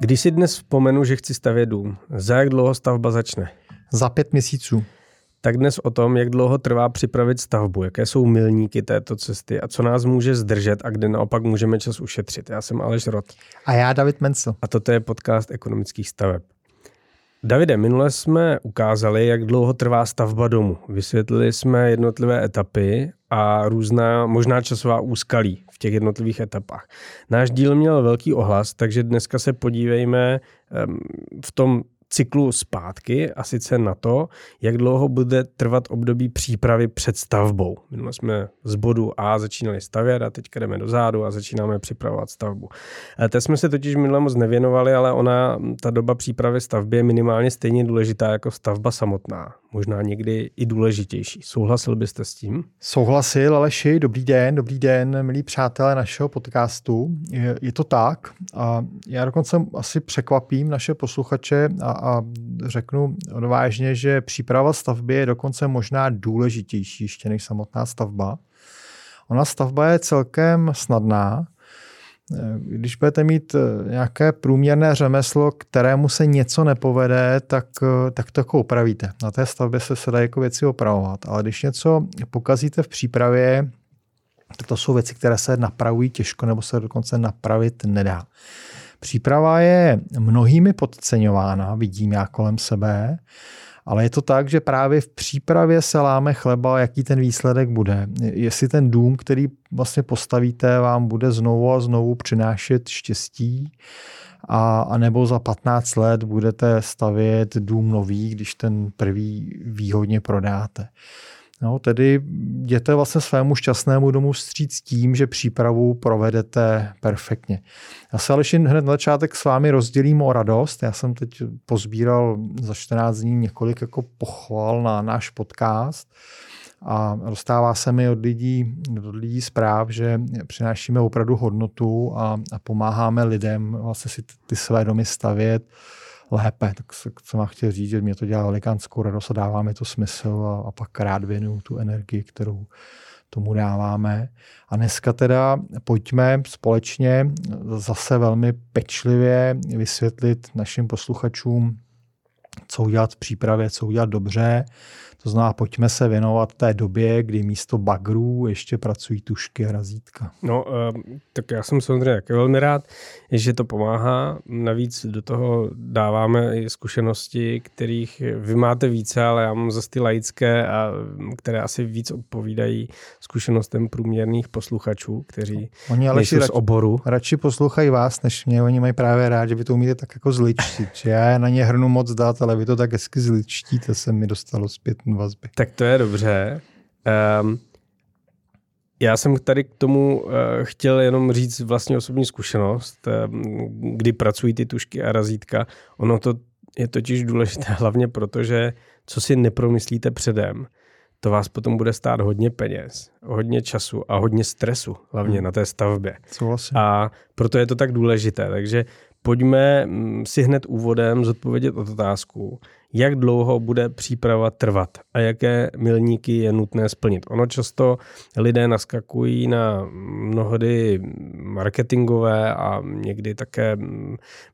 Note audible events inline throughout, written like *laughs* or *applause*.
Když si dnes vzpomenu, že chci stavět dům, za jak dlouho stavba začne? Za pět měsíců. Tak dnes o tom, jak dlouho trvá připravit stavbu, jaké jsou milníky této cesty a co nás může zdržet a kde naopak můžeme čas ušetřit. Já jsem Aleš Rot. A já David Mencel. A toto je podcast ekonomických staveb. Davide, minule jsme ukázali, jak dlouho trvá stavba domu. Vysvětlili jsme jednotlivé etapy a různá možná časová úskalí v těch jednotlivých etapách. Náš díl měl velký ohlas, takže dneska se podívejme v tom cyklu zpátky a sice na to, jak dlouho bude trvat období přípravy před stavbou. Minule jsme z bodu A začínali stavět a teď jdeme do zádu a začínáme připravovat stavbu. Teď jsme se totiž minule moc nevěnovali, ale ona, ta doba přípravy stavby je minimálně stejně důležitá jako stavba samotná. Možná někdy i důležitější. Souhlasil byste s tím? Souhlasil, Aleši, dobrý den, dobrý den, milí přátelé našeho podcastu. Je, je to tak a já dokonce asi překvapím naše posluchače a a řeknu odvážně, že příprava stavby je dokonce možná důležitější ještě než samotná stavba. Ona stavba je celkem snadná. Když budete mít eh, nějaké průměrné řemeslo, kterému se něco nepovede, tak, eh, tak to jako opravíte. Na té stavbě se se dá jako věci opravovat. Ale když něco pokazíte v přípravě, tak to jsou věci, které se napravují těžko nebo se dokonce napravit nedá. Příprava je mnohými podceňována, vidím já kolem sebe, ale je to tak, že právě v přípravě se láme chleba, jaký ten výsledek bude. Jestli ten dům, který vlastně postavíte, vám bude znovu a znovu přinášet štěstí, a, a nebo za 15 let budete stavět dům nový, když ten prvý výhodně prodáte. No, tedy jděte vlastně svému šťastnému domu vstříc tím, že přípravu provedete perfektně. Já se Alešin hned na začátek s vámi rozdělím o radost. Já jsem teď pozbíral za 14 dní několik jako pochval na náš podcast a dostává se mi od lidí, od lidí zpráv, že přinášíme opravdu hodnotu a, a pomáháme lidem vlastně si ty své domy stavět lépe. Tak co mám chtěl říct, že mě to dělá velikánskou radost a dává mi to smysl a, a pak rád věnuju tu energii, kterou tomu dáváme. A dneska teda pojďme společně zase velmi pečlivě vysvětlit našim posluchačům, co udělat v přípravě, co udělat dobře, to znamená, pojďme se věnovat té době, kdy místo bagrů ještě pracují tušky a razítka. No, eh, tak já jsem samozřejmě taky velmi rád, že to pomáhá. Navíc do toho dáváme i zkušenosti, kterých vy máte více, ale já mám zase ty laické, a, které asi víc odpovídají zkušenostem průměrných posluchačů, kteří oni ale nejsou z oboru. Radši poslouchají vás, než mě. Oni mají právě rád, že vy to umíte tak jako zličtit. já na ně hrnu moc dát, ale vy to tak hezky zličtíte, se mi dostalo zpět vazby. Tak to je dobře. Um, já jsem tady k tomu uh, chtěl jenom říct vlastně osobní zkušenost, um, kdy pracují ty tušky a razítka. Ono to je totiž důležité *laughs* hlavně proto, že co si nepromyslíte předem, to vás potom bude stát hodně peněz, hodně času a hodně stresu, hlavně hmm. na té stavbě. Souhlasím. A proto je to tak důležité. Takže pojďme mm, si hned úvodem zodpovědět otázku, jak dlouho bude příprava trvat a jaké milníky je nutné splnit. Ono často lidé naskakují na mnohdy marketingové a někdy také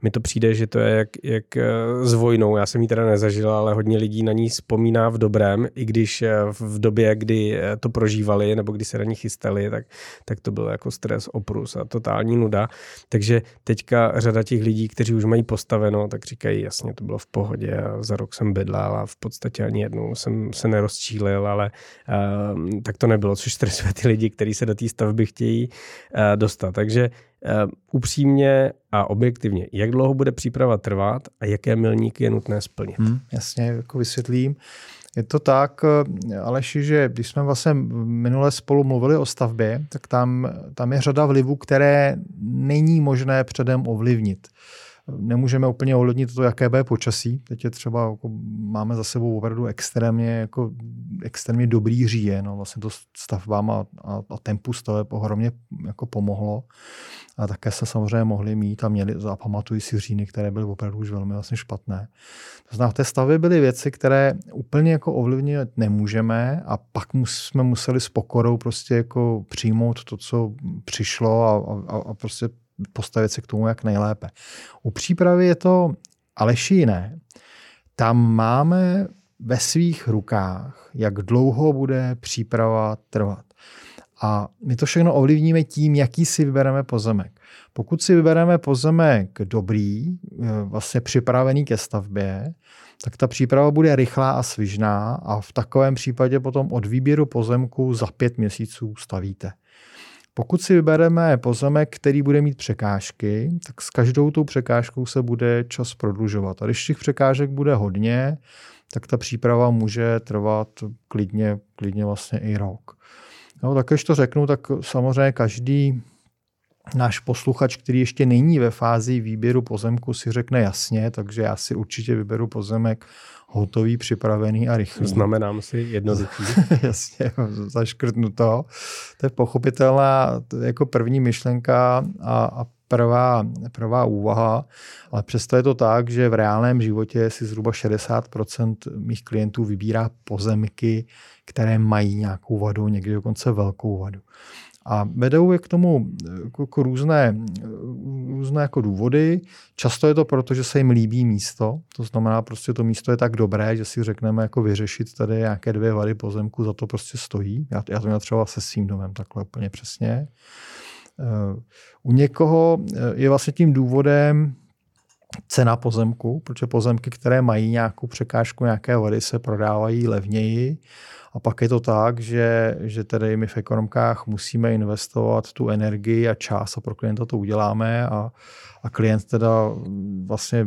mi to přijde, že to je jak, jak eh, s vojnou. Já jsem ji teda nezažil, ale hodně lidí na ní vzpomíná v dobrém, i když eh, v době, kdy eh, to prožívali nebo kdy se na ní chystali, tak, tak to byl jako stres, oprus a totální nuda. Takže teďka řada těch lidí, kteří už mají postaveno, tak říkají, jasně, to bylo v pohodě a za rok jsem bydlel a v podstatě ani jednou jsem se nerozčílil, ale uh, tak to nebylo, což stresuje ty lidi, kteří se do té stavby chtějí uh, dostat. Takže uh, upřímně a objektivně, jak dlouho bude příprava trvat a jaké milníky je nutné splnit? Hmm, jasně, jako vysvětlím. Je to tak, eh, Aleši, že když jsme vlastně minule spolu mluvili o stavbě, tak tam, tam je řada vlivů, které není možné předem ovlivnit nemůžeme úplně ovlivnit to, jaké bude počasí. Teď je třeba, jako, máme za sebou opravdu extrémně, jako, extrémně dobrý říje. No, vlastně to stavbám a, a, a tempu staveb ohromně jako pomohlo. A také se samozřejmě mohli mít a měli, a pamatují si říjny, které byly opravdu už velmi vlastně špatné. To znamená, v té stavbě byly věci, které úplně jako ovlivnit nemůžeme a pak jsme museli s pokorou prostě jako přijmout to, co přišlo a, a, a prostě postavit se k tomu jak nejlépe. U přípravy je to Aleši jiné. Tam máme ve svých rukách, jak dlouho bude příprava trvat. A my to všechno ovlivníme tím, jaký si vybereme pozemek. Pokud si vybereme pozemek dobrý, eh, vlastně připravený ke stavbě, tak ta příprava bude rychlá a svižná a v takovém případě potom od výběru pozemku za pět měsíců stavíte. Pokud si vybereme pozemek, který bude mít překážky, tak s každou tou překážkou se bude čas prodlužovat. A když těch překážek bude hodně, tak ta příprava může trvat klidně, klidně vlastně i rok. No, tak když to řeknu, tak samozřejmě každý náš posluchač, který ještě není ve fázi výběru pozemku, si řekne jasně, takže já si určitě vyberu pozemek hotový, připravený a rychlý. Znamenám si jednoduchý. *laughs* jasně, zaškrtnu to. To je pochopitelná jako první myšlenka a, a prvá, prvá úvaha, ale přesto je to tak, že v reálném životě si zhruba 60% mých klientů vybírá pozemky, které mají nějakou vadu, někdy dokonce velkou vadu. A vedou je k tomu jako, jako různé, různé jako důvody. Často je to proto, že se jim líbí místo. To znamená, prostě to místo je tak dobré, že si řekneme jako vyřešit tady nějaké dvě vady pozemku, za to prostě stojí. Já, já to měl třeba se svým domem takhle úplně přesně. U někoho je vlastně tím důvodem cena pozemku, protože pozemky, které mají nějakou překážku, nějaké vady, se prodávají levněji a pak je to tak, že, že tedy my v ekonomkách musíme investovat tu energii a čas a pro klienta to uděláme a, a klient teda vlastně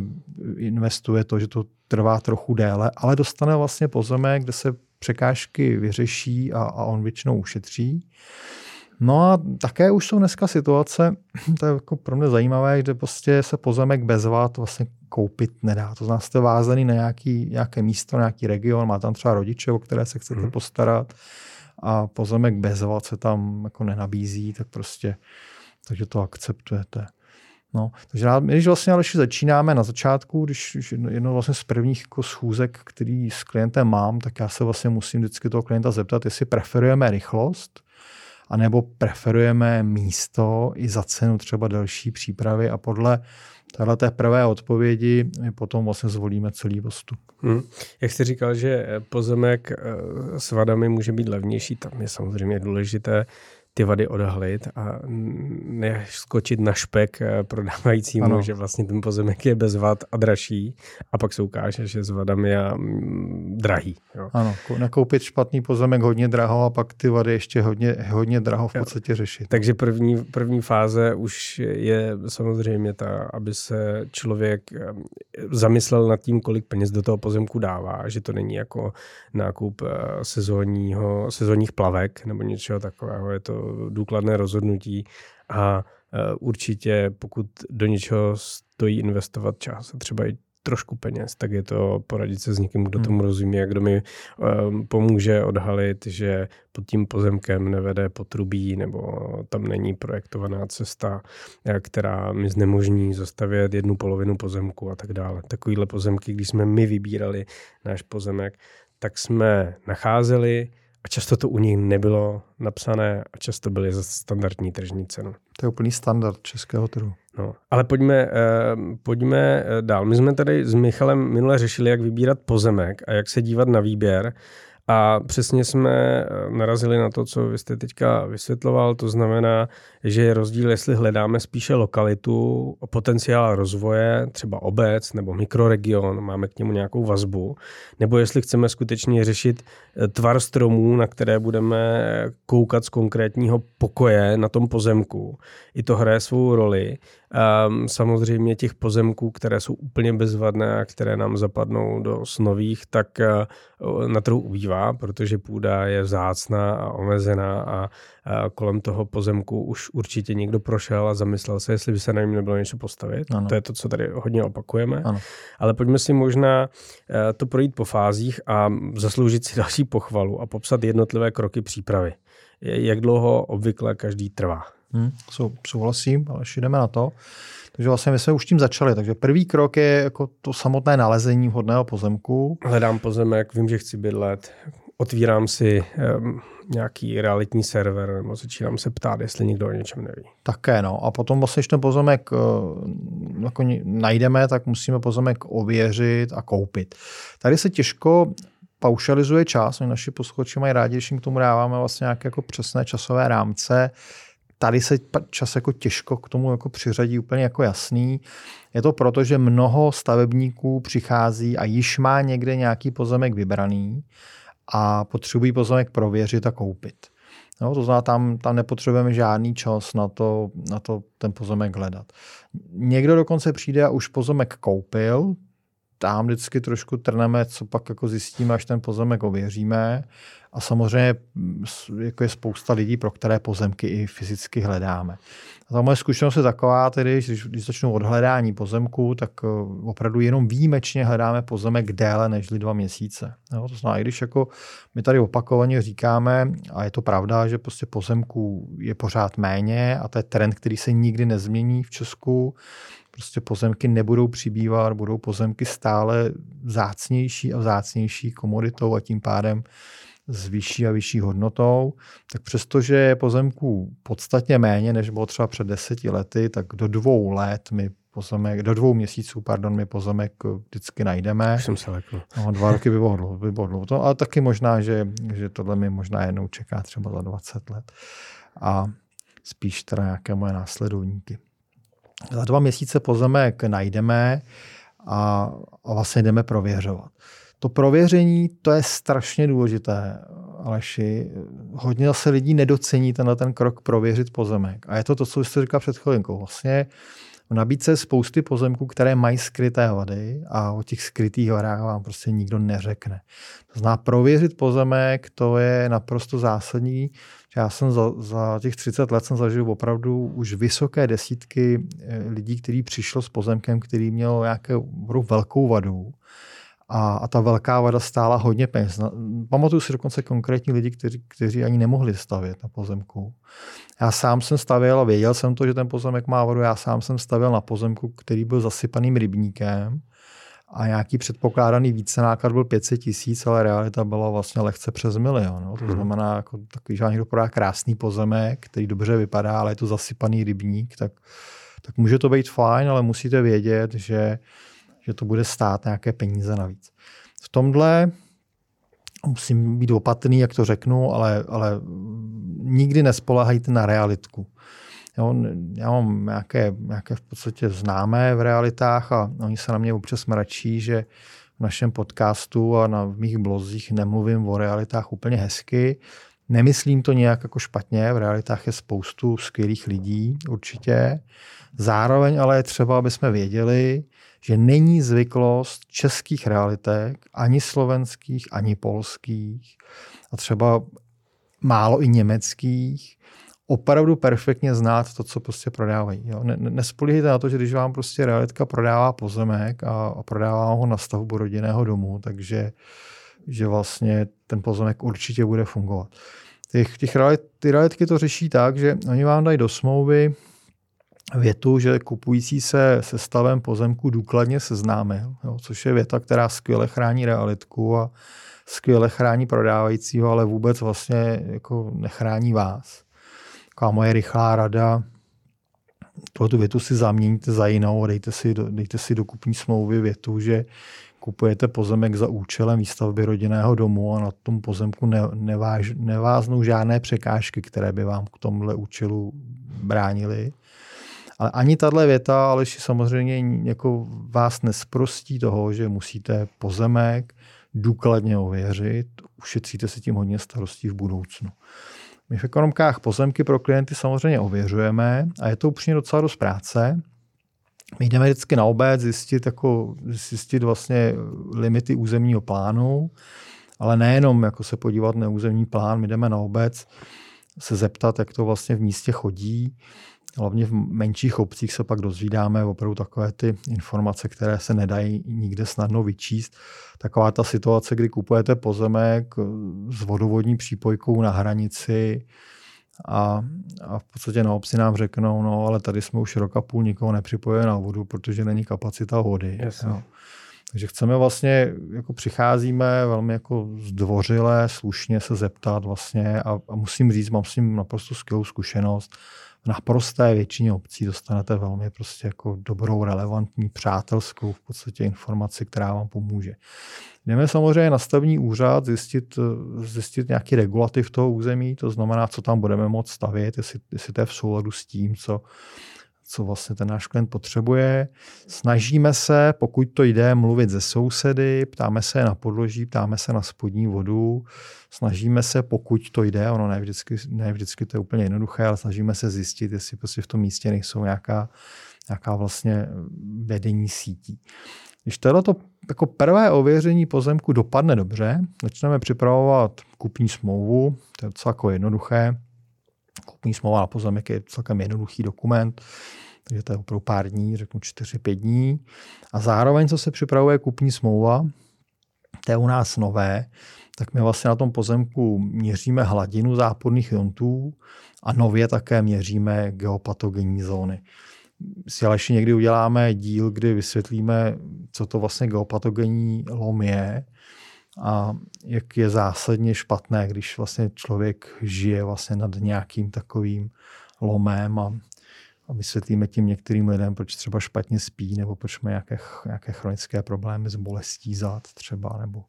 investuje to, že to trvá trochu déle, ale dostane vlastně pozemek, kde se překážky vyřeší a, a on většinou ušetří. No a také už jsou dneska situace, to je jako pro mě zajímavé, kde prostě se pozemek bez vad vlastně koupit nedá. To znamená, jste vázaný na nějaký, nějaké místo, nějaký region, má tam třeba rodiče, o které se chcete hmm. postarat a pozemek bez vad se tam jako nenabízí, tak prostě, takže to akceptujete. No, takže rád, my, když vlastně ale začínáme na začátku, když, jedno vlastně z prvních jako schůzek, který s klientem mám, tak já se vlastně musím vždycky toho klienta zeptat, jestli preferujeme rychlost, anebo preferujeme místo i za cenu třeba další přípravy a podle téhle té prvé odpovědi my potom vlastně zvolíme celý postup. Hmm. Jak jsi říkal, že pozemek eh, s vadami může být levnější, tam je samozřejmě důležité ty vady odhalit a skočit na špek eh, prodávajícímu, ano. že vlastně ten pozemek je bez vad a dražší a pak se ukáže, že s vadami je mm, drahý. Jo. Ano, nakoupit špatný pozemek hodně draho a pak ty vady ještě hodně, hodně draho v podstatě řešit. Takže první, první fáze už je samozřejmě ta, aby se člověk zamyslel nad tím, kolik peněz do toho pozemku dává, že to není jako nákup eh, sezónního, sezónních plavek nebo něčeho takového, je to důkladné rozhodnutí a e, určitě pokud do něčeho stojí investovat čas třeba i trošku peněz, tak je to poradit se s někým, kdo hmm. tomu rozumí a kdo mi um, pomůže odhalit, že pod tím pozemkem nevede potrubí nebo tam není projektovaná cesta, e, která mi znemožní zastavět jednu polovinu pozemku a tak dále. Takovýhle pozemky, když jsme my vybírali náš pozemek, tak jsme nacházeli a často to u nich nebylo napsané a často byly za standardní tržní cenu. To je úplný standard českého trhu. No, ale pojďme, eh, pojďme eh, dál. My jsme tady s Michalem minule řešili, jak vybírat pozemek a jak se dívat na výběr. A přesně jsme eh, narazili na to, co vy jste teďka vysvětloval, to znamená, že je rozdíl, jestli hledáme spíše lokalitu, potenciál rozvoje, třeba obec nebo mikroregion, máme k němu nějakou vazbu, nebo jestli chceme skutečně řešit tvar stromů, na které budeme koukat z konkrétního pokoje na tom pozemku. I to hraje svou roli. Um, samozřejmě těch pozemků, které jsou úplně bezvadné a které nám zapadnou do snových, tak uh, na trhu ubývá, protože půda je vzácná a omezená a uh, kolem toho pozemku už určitě někdo prošel a zamyslel se, jestli by se na něm nebylo něco postavit. Ano. To je to, co tady hodně opakujeme. Ano. Ale pojďme si možná uh, to projít po fázích a zasloužit si *laughs* další pochvalu a popsat jednotlivé kroky přípravy. Jak dlouho obvykle každý trvá? Hmm, souhlasím, ale jdeme na to. Takže vlastně my jsme už tím začali. Takže první krok je jako to samotné nalezení vhodného pozemku. Hledám pozemek, vím, že chci bydlet. otvírám si um, nějaký realitní server nebo začínám se ptát, jestli někdo o něčem neví. Také no. A potom vlastně, když ten pozemek uh, jako najdeme, tak musíme pozemek ověřit a koupit. Tady se těžko paušalizuje čas. My naši posluchači mají rádi, když jim k tomu dáváme vlastně nějaké jako přesné časové rámce. Tady se čas jako těžko k tomu jako přiřadí úplně jako jasný. Je to proto, že mnoho stavebníků přichází a již má někde nějaký pozemek vybraný a potřebují pozemek prověřit a koupit. No, to znamená, tam, tam nepotřebujeme žádný čas na to, na to ten pozemek hledat. Někdo dokonce přijde a už pozemek koupil, tam vždycky trošku trneme, co pak jako zjistíme, až ten pozemek ověříme. A samozřejmě jako je spousta lidí, pro které pozemky i fyzicky hledáme. A ta moje zkušenost je taková, tedy, když, když začnu od hledání pozemku, tak eh, opravdu jenom výjimečně hledáme pozemek déle než dva měsíce. Jo, to znamená, i když jako my tady opakovaně říkáme, a je to pravda, že prostě pozemků je pořád méně a to je trend, který se nikdy nezmění v Česku, prostě pozemky nebudou přibývat, budou pozemky stále zácnější a zácnější komoditou a tím pádem s vyšší a vyšší hodnotou, tak přestože je pozemků podstatně méně, než bylo třeba před deseti lety, tak do dvou let my pozemek, do dvou měsíců, pardon, my pozemek vždycky najdeme. Už jsem se lekl. No, dva roky by bylo, by bylo to, ale taky možná, že, že tohle mi možná jednou čeká třeba za 20 let. A spíš teda nějaké moje následovníky. Za dva měsíce pozemek najdeme a, a vlastně jdeme prověřovat. To prověření, to je strašně důležité, Aleši. Hodně zase lidí nedocení tenhle ten krok prověřit pozemek. A je to to, co jste říkal před chvilinkou. Vlastně v nabídce spousty pozemků, které mají skryté vady a o těch skrytých vadách vám prostě nikdo neřekne. To znamená, prověřit pozemek, to je naprosto zásadní. Já jsem za, za těch 30 let jsem zažil opravdu už vysoké desítky eh, lidí, kteří přišlo s pozemkem, který měl nějakou velkou vadu a, a ta velká vada stála hodně peněz. Pamatuju si dokonce konkrétní lidi, kteří, kteří ani nemohli stavět na pozemku. Já sám jsem stavěl a věděl jsem to, že ten pozemek má vodu. Já sám jsem stavěl na pozemku, který byl zasypaným rybníkem a nějaký předpokládaný vícenáklad byl 500 tisíc, ale realita byla vlastně lehce přes milion. No. To mhm. znamená, jako takový, že někdo prodá krásný pozemek, který dobře vypadá, ale je to zasypaný rybník, tak, tak může to být fajn, ale musíte vědět, že že to bude stát nějaké peníze navíc. V tomhle musím být opatrný, jak to řeknu, ale, ale nikdy nespolehajte na realitku. Jo, já mám nějaké, nějaké v podstatě známé v realitách a oni se na mě občas mračí, že v našem podcastu a na v mých blozích nemluvím o realitách úplně hezky. Nemyslím to nějak jako špatně, v realitách je spoustu skvělých lidí určitě. Zároveň ale je třeba, aby jsme věděli, že není zvyklost českých realitek, ani slovenských, ani polských, a třeba málo i německých, opravdu perfektně znát to, co prostě prodávají. Jo. Ne, nespolíhejte na to, že když vám prostě realitka prodává pozemek a, a prodává ho na stavbu rodinného domu, takže že vlastně ten pozemek určitě bude fungovat. Těch, těch realit, ty realitky to řeší tak, že oni vám dají do smlouvy větu, že kupující se se stavem pozemku důkladně seznámil, jo, což je věta, která skvěle chrání realitku a skvěle chrání prodávajícího, ale vůbec vlastně jako nechrání vás. Taková moje rychlá rada, tu větu si zaměňte za jinou dejte si, dejte si do kupní smlouvy větu, že kupujete pozemek za účelem výstavby rodinného domu a na tom pozemku ne, neváž, neváznou žádné překážky, které by vám k tomhle účelu bránily. Ale ani tahle věta, ale samozřejmě jako vás nesprostí toho, že musíte pozemek důkladně ověřit, ušetříte si tím hodně starostí v budoucnu. My v ekonomkách pozemky pro klienty samozřejmě ověřujeme a je to upřímně docela dost práce. My jdeme vždycky na obec zjistit, jako, zjistit vlastně limity územního plánu, ale nejenom jako se podívat na územní plán, my jdeme na obec se zeptat, jak to vlastně v místě chodí, Hlavně v menších obcích se pak dozvídáme opravdu takové ty informace, které se nedají nikde snadno vyčíst. Taková ta situace, kdy kupujete pozemek s vodovodní přípojkou na hranici a, a v podstatě na obci nám řeknou, no ale tady jsme už rok a půl nikoho nepřipojili na vodu, protože není kapacita vody. Jo. Takže chceme vlastně, jako přicházíme velmi jako zdvořile, slušně se zeptat vlastně a, a musím říct, mám s tím naprosto skvělou zkušenost. Naprosté většině obcí dostanete velmi prostě jako dobrou, relevantní, přátelskou v podstatě informaci, která vám pomůže. Jdeme samozřejmě na stavní úřad zjistit, zjistit nějaký regulativ toho území, to znamená, co tam budeme moct stavět, jestli, jestli to je v souladu s tím, co, co vlastně ten náš klient potřebuje. Snažíme se, pokud to jde, mluvit ze sousedy, ptáme se na podloží, ptáme se na spodní vodu, snažíme se, pokud to jde, ono ne vždycky, ne vždycky to je úplně jednoduché, ale snažíme se zjistit, jestli prostě v tom místě nejsou nějaká, nějaká vlastně vedení sítí. Když tohle to jako prvé ověření pozemku dopadne dobře, začneme připravovat kupní smlouvu, to je docela jako jednoduché. Kupní smlouva na pozemek je celkem jednoduchý dokument, takže to je opravdu pár dní, řeknu 4-5 dní. A zároveň, co se připravuje kupní smlouva, to je u nás nové, tak my vlastně na tom pozemku měříme hladinu záporných jontů a nově také měříme geopatogenní zóny si ale ještě někdy uděláme díl, kdy vysvětlíme, co to vlastně geopatogenní lom je a jak je zásadně špatné, když vlastně člověk žije vlastně nad nějakým takovým lomem a a vysvětlíme tím některým lidem, proč třeba špatně spí, nebo proč mají nějaké, nějaké chronické problémy s bolestí zad třeba, nebo,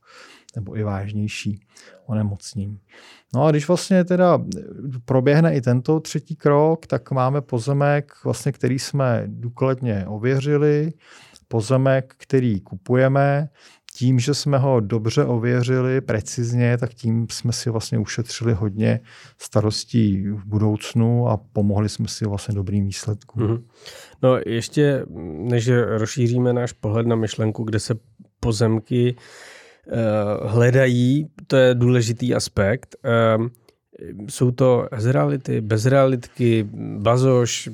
nebo i vážnější onemocnění. No a když vlastně teda proběhne i tento třetí krok, tak máme pozemek, vlastně, který jsme důkladně ověřili, pozemek, který kupujeme, tím, že jsme ho dobře ověřili precizně, tak tím jsme si vlastně ušetřili hodně starostí v budoucnu a pomohli jsme si vlastně dobrým výsledkům. Mm-hmm. No ještě, než rozšíříme náš pohled na myšlenku, kde se pozemky uh, hledají, to je důležitý aspekt. Uh, jsou to z reality, bez realitky, bazoš,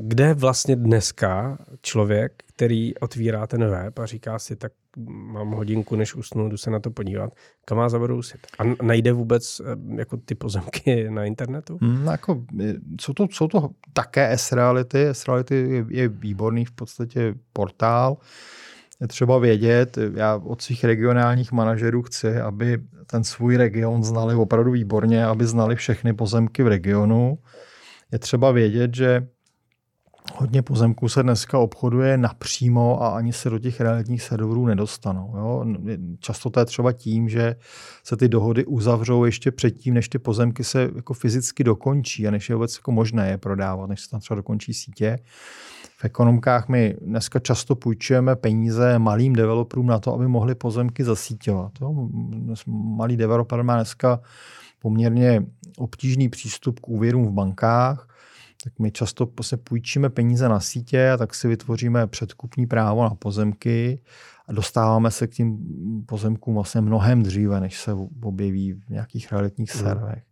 kde vlastně dneska člověk, který otvírá ten web a říká si, tak mám hodinku, než usnu, jdu se na to podívat, kam má zabrousit. A najde vůbec eh, jako ty pozemky *laughs* na internetu? Hmm, jako, jsou, to, jsou to také S-Reality. S-Reality je, je výborný v podstatě portál. Je třeba vědět, já od svých regionálních manažerů chci, aby ten svůj region znali opravdu výborně, aby znali všechny pozemky v regionu. Je třeba vědět, že hodně pozemků se dneska obchoduje napřímo a ani se do těch realitních serverů nedostanou. Jo? Často to je třeba tím, že se ty dohody uzavřou ještě předtím, než ty pozemky se jako fyzicky dokončí a než je vůbec jako možné je prodávat, než se tam třeba dokončí sítě. V ekonomkách my dneska často půjčujeme peníze malým developerům na to, aby mohli pozemky zasíťovat. Jo? Malý developer má dneska poměrně obtížný přístup k úvěrům v bankách, tak my často se půjčíme peníze na sítě a tak si vytvoříme předkupní právo na pozemky a dostáváme se k tím pozemkům vlastně mnohem dříve, než se objeví v nějakých realitních mm. servech.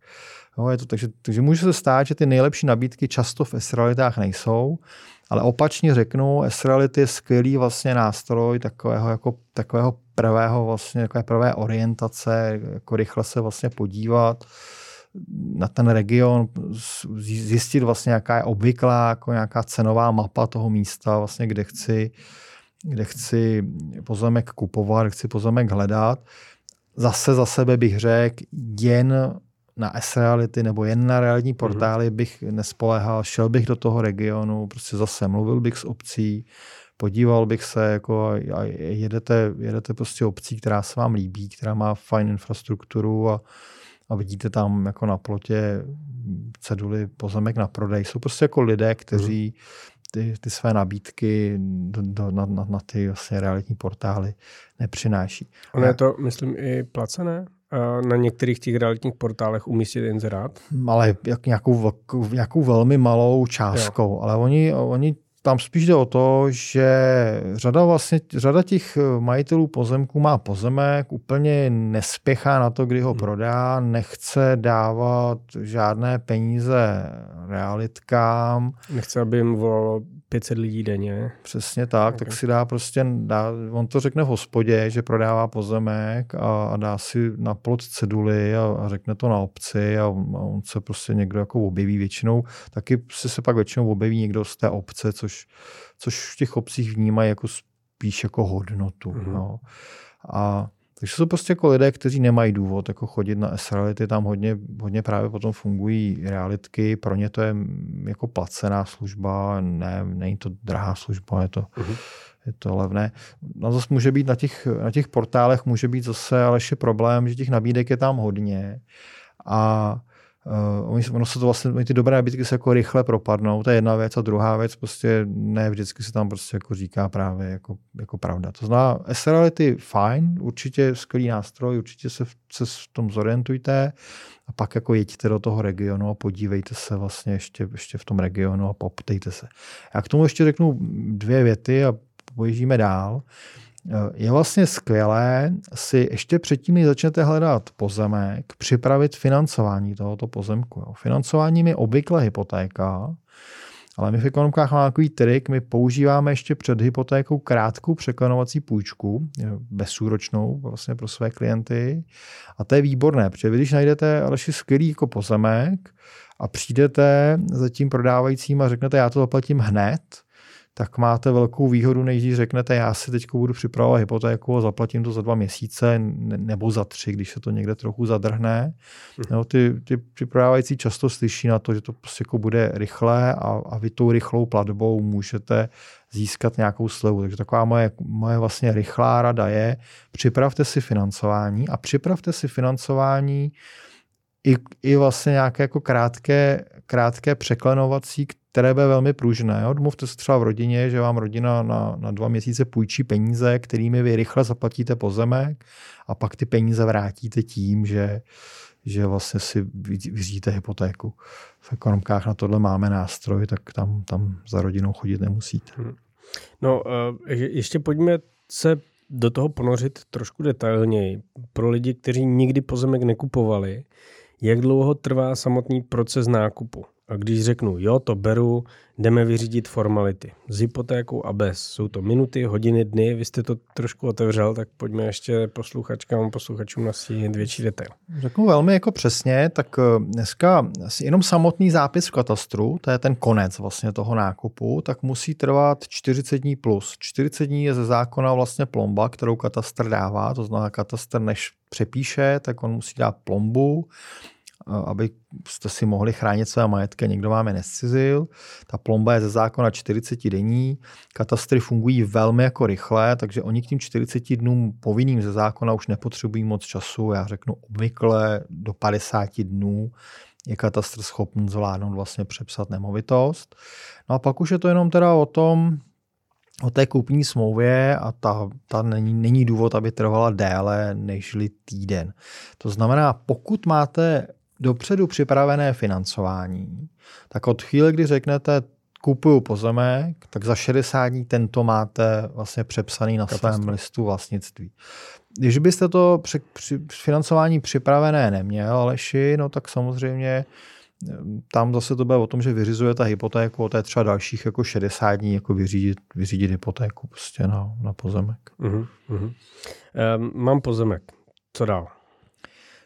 Jo, je to, takže, takže může se stát, že ty nejlepší nabídky často v S-realitách nejsou, ale opačně řeknu, S-reality je skvělý vlastně nástroj takového, jako, takového prvého vlastně, takové prvé orientace, jako rychle se vlastně podívat, na ten region, zjistit vlastně, jaká je obvyklá, jako nějaká cenová mapa toho místa, vlastně, kde chci, kde chci pozemek kupovat, kde chci pozemek hledat. Zase za sebe bych řekl, jen na S-reality nebo jen na realitní mhm. portály mm-hmm. bych nespoléhal, šel bych do toho regionu, prostě zase mluvil bych s obcí, podíval bych se, jako a jedete, jedete prostě obcí, která se vám líbí, která má fajn infrastrukturu a a vidíte tam jako na plotě ceduly pozemek na prodej. Jsou prostě jako lidé, kteří ty, ty své nabídky do, do, na, na, na ty vlastně realitní portály nepřináší. Ono je to, myslím, i placené? na některých těch realitních portálech umístit inzerát? Ale jak nějakou, nějakou velmi malou částkou. Jo. Ale oni, oni tam spíš jde o to, že řada, vlastně, řada těch majitelů pozemků má pozemek, úplně nespěchá na to, kdy ho hmm. prodá, nechce dávat žádné peníze realitkám. Nechce, aby jim volalo 500 lidí denně. Přesně tak, okay. tak si dá prostě, dá, on to řekne v hospodě, že prodává pozemek a, a dá si na plot ceduly a, a řekne to na obci a, a on se prostě někdo jako objeví většinou, taky se, se pak většinou objeví někdo z té obce, což, což v těch obcích vnímají jako spíš jako hodnotu. Mm-hmm. No. A takže jsou prostě jako lidé, kteří nemají důvod jako chodit na S-reality, tam hodně, hodně právě potom fungují realitky, pro ně to je jako placená služba, ne, není to drahá služba, je to, uh-huh. je to levné. No zase může být na těch, na těch portálech, může být zase ale ještě problém, že těch nabídek je tam hodně a Uh, ono se to vlastně, ty dobré nabídky se jako rychle propadnou, to je jedna věc a druhá věc, prostě ne vždycky se tam prostě jako říká právě jako, jako pravda. To znamená, SRLity fajn, určitě skvělý nástroj, určitě se v, se v tom zorientujte a pak jako jeďte do toho regionu a podívejte se vlastně ještě, ještě v tom regionu a poptejte se. Já k tomu ještě řeknu dvě věty a pojíždíme dál. Uh, je vlastně skvělé si ještě předtím, než začnete hledat pozemek, připravit financování tohoto pozemku. Financování je obvykle hypotéka, ale my v ekonomkách máme takový trik, my používáme ještě před hypotékou krátkou překlenovací půjčku, bezúročnou vlastně pro své klienty. A to je výborné, protože vy, když najdete Aleši skvělý jako pozemek a přijdete za tím prodávajícím a řeknete, já to zaplatím hned, tak máte velkou výhodu, než když řeknete, já si teď budu připravovat hypotéku a zaplatím to za dva měsíce nebo za tři, když se to někde trochu zadrhne. No, ty, ty připravávající často slyší na to, že to prostě jako bude rychlé a, a vy tou rychlou platbou můžete získat nějakou slevu. Takže taková moje, moje vlastně rychlá rada je, připravte si financování a připravte si financování i, i vlastně nějaké jako krátké, krátké překlenovací, které bude velmi pružné. Odmluvte se třeba v rodině, že vám rodina na, na dva měsíce půjčí peníze, kterými vy rychle zaplatíte pozemek a pak ty peníze vrátíte tím, že, že vlastně si vyřídíte hypotéku. V ekonomkách na tohle máme nástroj, tak tam, tam za rodinou chodit nemusíte. Hmm. No, eh, ještě pojďme se do toho ponořit trošku detailněji. Pro lidi, kteří nikdy pozemek nekupovali, jak dlouho trvá samotný proces nákupu? A když řeknu, jo, to beru, jdeme vyřídit formality. S hypotékou a bez. Jsou to minuty, hodiny, dny, vy jste to trošku otevřel, tak pojďme ještě posluchačkám, posluchačům nastínit větší detail. Řeknu velmi jako přesně, tak eh, dneska jenom samotný zápis v katastru, to je ten konec vlastně toho nákupu, tak musí trvat 40 dní plus. 40 dní je ze zákona vlastně plomba, kterou katastr dává, to znamená katastr než přepíše, tak on musí dát plombu, aby jste si mohli chránit své majetky, někdo vám je nescizil. Ta plomba je ze zákona 40 denní, katastry fungují velmi jako rychle, takže oni k tím 40 dnům povinným ze zákona už nepotřebují moc času. Já řeknu obvykle do 50 dnů je katastr schopný zvládnout vlastně přepsat nemovitost. No a pak už je to jenom teda o tom, o té kupní smlouvě a ta, ta není, není důvod, aby trvala déle než týden. To znamená, pokud máte dopředu připravené financování, tak od chvíle, kdy řeknete, kupuju pozemek, tak za 60 dní tento máte vlastně přepsaný na Katastru. svém listu vlastnictví. Když byste to při, při financování připravené neměl, Aleši, no tak samozřejmě eh, tam zase to bude o tom, že vyřizujete hypotéku, to je třeba dalších jako 60 dní jako vyřídit, vyřídit hypotéku prostě na, na pozemek. Uh-huh, uh-huh. Um, mám pozemek. Co dál?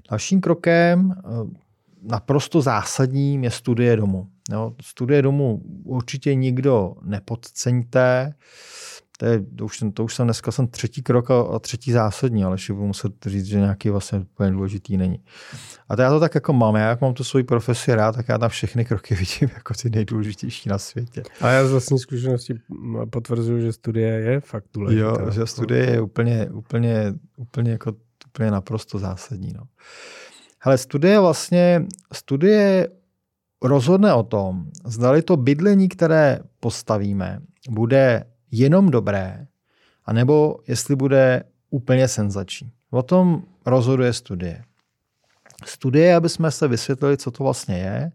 Dalším krokem eh, naprosto zásadním je studie domu. Jo, studie domu určitě nikdo nepodceňte. To, je, to, už, to už jsem dneska jsem třetí krok a, a třetí zásadní, ale ještě budu muset říct, že nějaký vlastně úplně důležitý není. A to já to tak jako mám. Já jak mám tu svoji profesi rád, tak já tam všechny kroky *laughs* vidím jako ty nejdůležitější na světě. A já z vlastní zkušenosti potvrzuju, že studie je fakt důležitá. Jo, že studie je úplně, úplně, úplně, jako, úplně naprosto zásadní. No. Hele, studie vlastně, studie rozhodne o tom, zdali to bydlení, které postavíme, bude jenom dobré, anebo jestli bude úplně senzační. O tom rozhoduje studie. Studie, aby jsme se vysvětlili, co to vlastně je.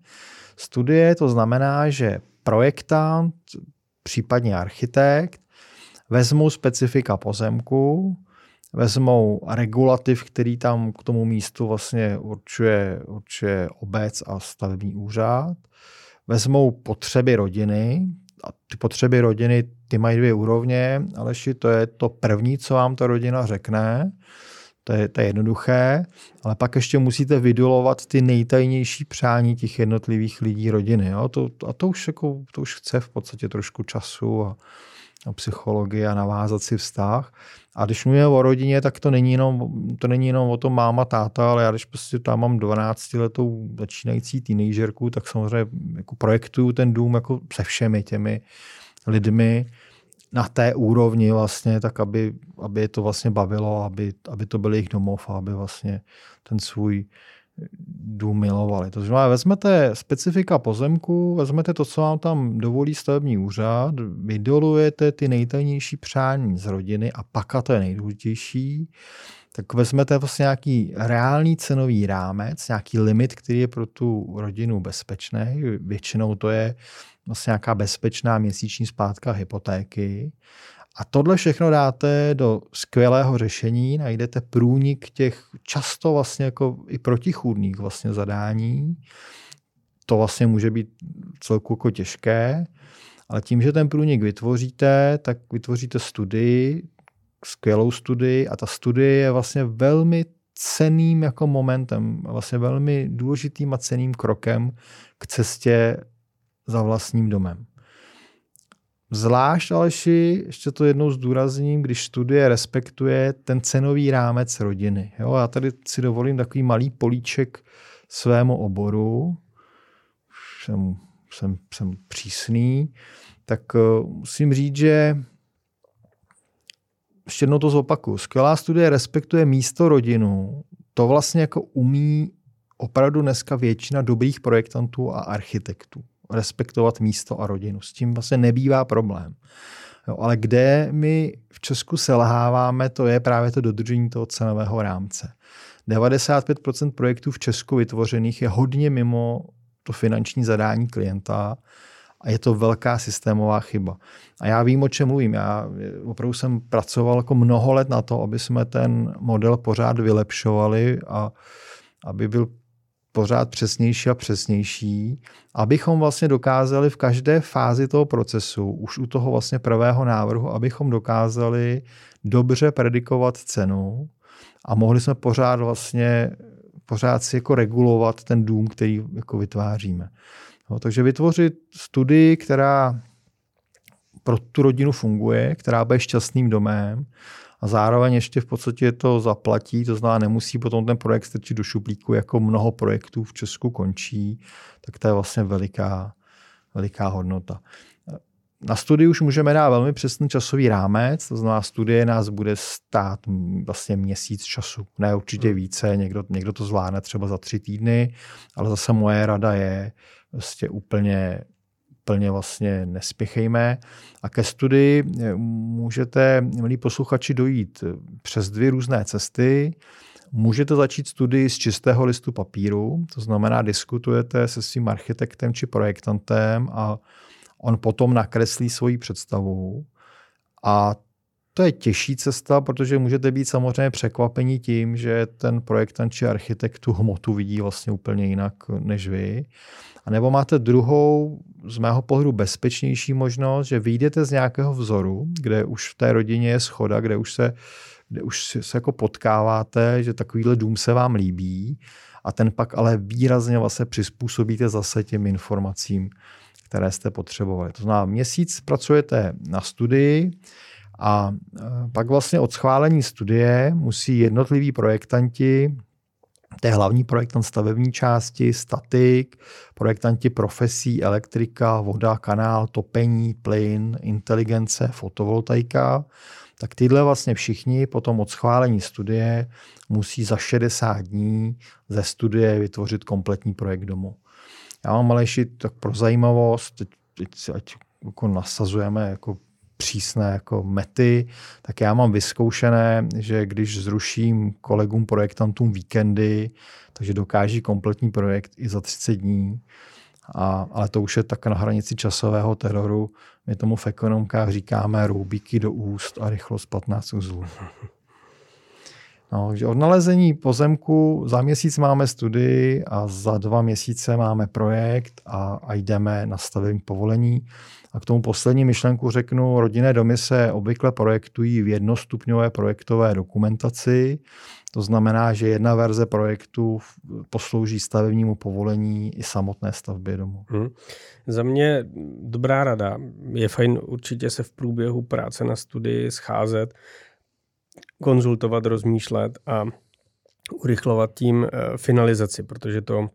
Studie to znamená, že projektant, případně architekt, vezmou specifika pozemku, vezmou regulativ, který tam k tomu místu vlastně určuje, určuje obec a stavební úřad, vezmou potřeby rodiny, a ty potřeby rodiny, ty mají dvě úrovně, ale to je to první, co vám ta rodina řekne, to je, to je jednoduché, ale pak ještě musíte vydolovat ty nejtajnější přání těch jednotlivých lidí rodiny. Jo? To, a to už, jako, to už chce v podstatě trošku času a psychologii a navázat si vztah. A když mluvíme o rodině, tak to není jenom, to není jenom o tom máma, táta, ale já když prostě tam mám 12 letou začínající teenagerku, tak samozřejmě jako projektuju ten dům jako se všemi těmi lidmi na té úrovni vlastně, tak aby, aby je to vlastně bavilo, aby, aby to byl jejich domov a aby vlastně ten svůj dům milovali. To znamená, vezmete specifika pozemku, vezmete to, co vám tam dovolí stavební úřad, vydolujete ty nejtajnější přání z rodiny a pak, a to je nejdůležitější, tak vezmete vlastně nějaký reálný cenový rámec, nějaký limit, který je pro tu rodinu bezpečný. Většinou to je vlastně nějaká bezpečná měsíční splátka hypotéky. A tohle všechno dáte do skvělého řešení, najdete průnik těch často vlastně jako i protichůdných vlastně zadání. To vlastně může být celku jako těžké, ale tím, že ten průnik vytvoříte, tak vytvoříte studii, skvělou studii a ta studie je vlastně velmi ceným jako momentem, vlastně velmi důležitým a ceným krokem k cestě za vlastním domem. Zvlášť, Aleši, ještě to jednou zdůrazním, když studie respektuje ten cenový rámec rodiny. Jo, já tady si dovolím takový malý políček svému oboru. Jsem, jsem, jsem přísný. Tak uh, musím říct, že ještě jednou to zopakuju. Skvělá studie respektuje místo rodinu. To vlastně jako umí opravdu dneska většina dobrých projektantů a architektů respektovat místo a rodinu. S tím vlastně nebývá problém. Jo, ale kde my v Česku selháváme, to je právě to dodržení toho cenového rámce. 95% projektů v Česku vytvořených je hodně mimo to finanční zadání klienta a je to velká systémová chyba. A já vím, o čem mluvím. Já opravdu jsem pracoval jako mnoho let na to, aby jsme ten model pořád vylepšovali a aby byl pořád přesnější a přesnější, abychom vlastně dokázali v každé fázi toho procesu, už u toho vlastně prvého návrhu, abychom dokázali dobře predikovat cenu a mohli jsme pořád vlastně pořád si jako regulovat ten dům, který jako vytváříme. No, takže vytvořit studii, která pro tu rodinu funguje, která bude šťastným domem a zároveň ještě v podstatě to zaplatí, to znamená, nemusí potom ten projekt strčit do šuplíku, jako mnoho projektů v Česku končí, tak to je vlastně veliká, veliká hodnota. Na studii už můžeme dát velmi přesný časový rámec, to znamená, studie nás bude stát vlastně měsíc času, ne určitě hmm. více, někdo, někdo to zvládne třeba za tři týdny, ale zase moje rada je vlastně úplně plně vlastně nespěchejme. A ke studii eh, můžete, milí posluchači, dojít eh, přes dvě různé cesty. Můžete začít studii z čistého listu papíru, to znamená, diskutujete se svým architektem či projektantem a on potom nakreslí svoji představu. A to je těžší cesta, protože můžete být samozřejmě překvapení tím, že ten projektant či architekt tu hmotu vidí vlastně úplně jinak než vy. A nebo máte druhou, z mého pohledu bezpečnější možnost, že vyjdete z nějakého vzoru, kde už v té rodině je schoda, kde už se, kde už se jako potkáváte, že takovýhle dům se vám líbí a ten pak ale výrazně vlastně přizpůsobíte zase těm informacím, které jste potřebovali. To znamená, měsíc pracujete na studii a e, pak vlastně od schválení studie musí jednotliví projektanti to je hlavní projektant stavební části, statik, projektanti profesí, elektrika, voda, kanál, topení, plyn, inteligence, fotovoltaika. Tak tyhle vlastně všichni potom od schválení studie musí za 60 dní ze studie vytvořit kompletní projekt domu. Já mám ale ještě tak pro zajímavost, teď, teď ať jako nasazujeme jako přísné jako mety, tak já mám vyzkoušené, že když zruším kolegům projektantům víkendy, takže dokáží kompletní projekt i za 30 dní. A, ale to už je tak na hranici časového teroru. My tomu v ekonomkách říkáme roubíky do úst a rychlost 15 uzlů. No, že od nalezení pozemku za měsíc máme studii a za dva měsíce máme projekt a, a jdeme na stavební povolení. A k tomu poslední myšlenku řeknu, rodinné domy se obvykle projektují v jednostupňové projektové dokumentaci. To znamená, že jedna verze projektu poslouží stavebnímu povolení i samotné stavbě domu. Hmm. Za mě dobrá rada. Je fajn určitě se v průběhu práce na studii scházet, konzultovat, rozmýšlet a urychlovat tím eh, finalizaci, protože to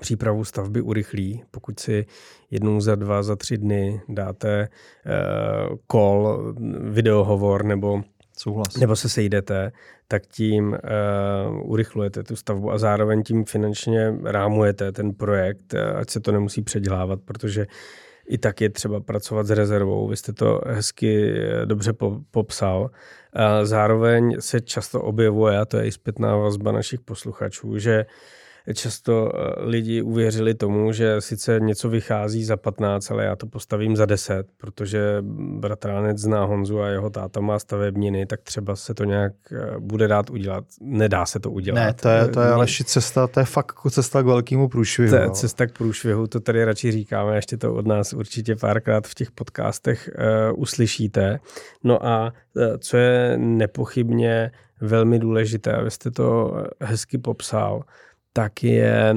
přípravu stavby urychlí. Pokud si jednou za dva, za tři dny dáte uh, call, videohovor nebo Souhlas. nebo se sejdete, tak tím uh, urychlujete tu stavbu a zároveň tím finančně rámujete ten projekt, ať se to nemusí předělávat, protože i tak je třeba pracovat s rezervou. Vy jste to hezky dobře popsal. Zároveň se často objevuje, a to je i zpětná vazba našich posluchačů, že často eh, lidi uvěřili tomu, že sice něco vychází za 15, ale já to postavím za 10, protože bratránec zná Honzu a jeho táta má stavebniny, tak třeba se to nějak eh, bude dát udělat. Nedá se to udělat. Ne, to je, to je ale cesta, to je fakt jako cesta k velkému průšvihu. To je cesta k průšvihu, to tady radši říkáme, ještě to od nás určitě párkrát v těch podcastech uh, uslyšíte. No a co je nepochybně velmi důležité, abyste to hezky popsal, tak je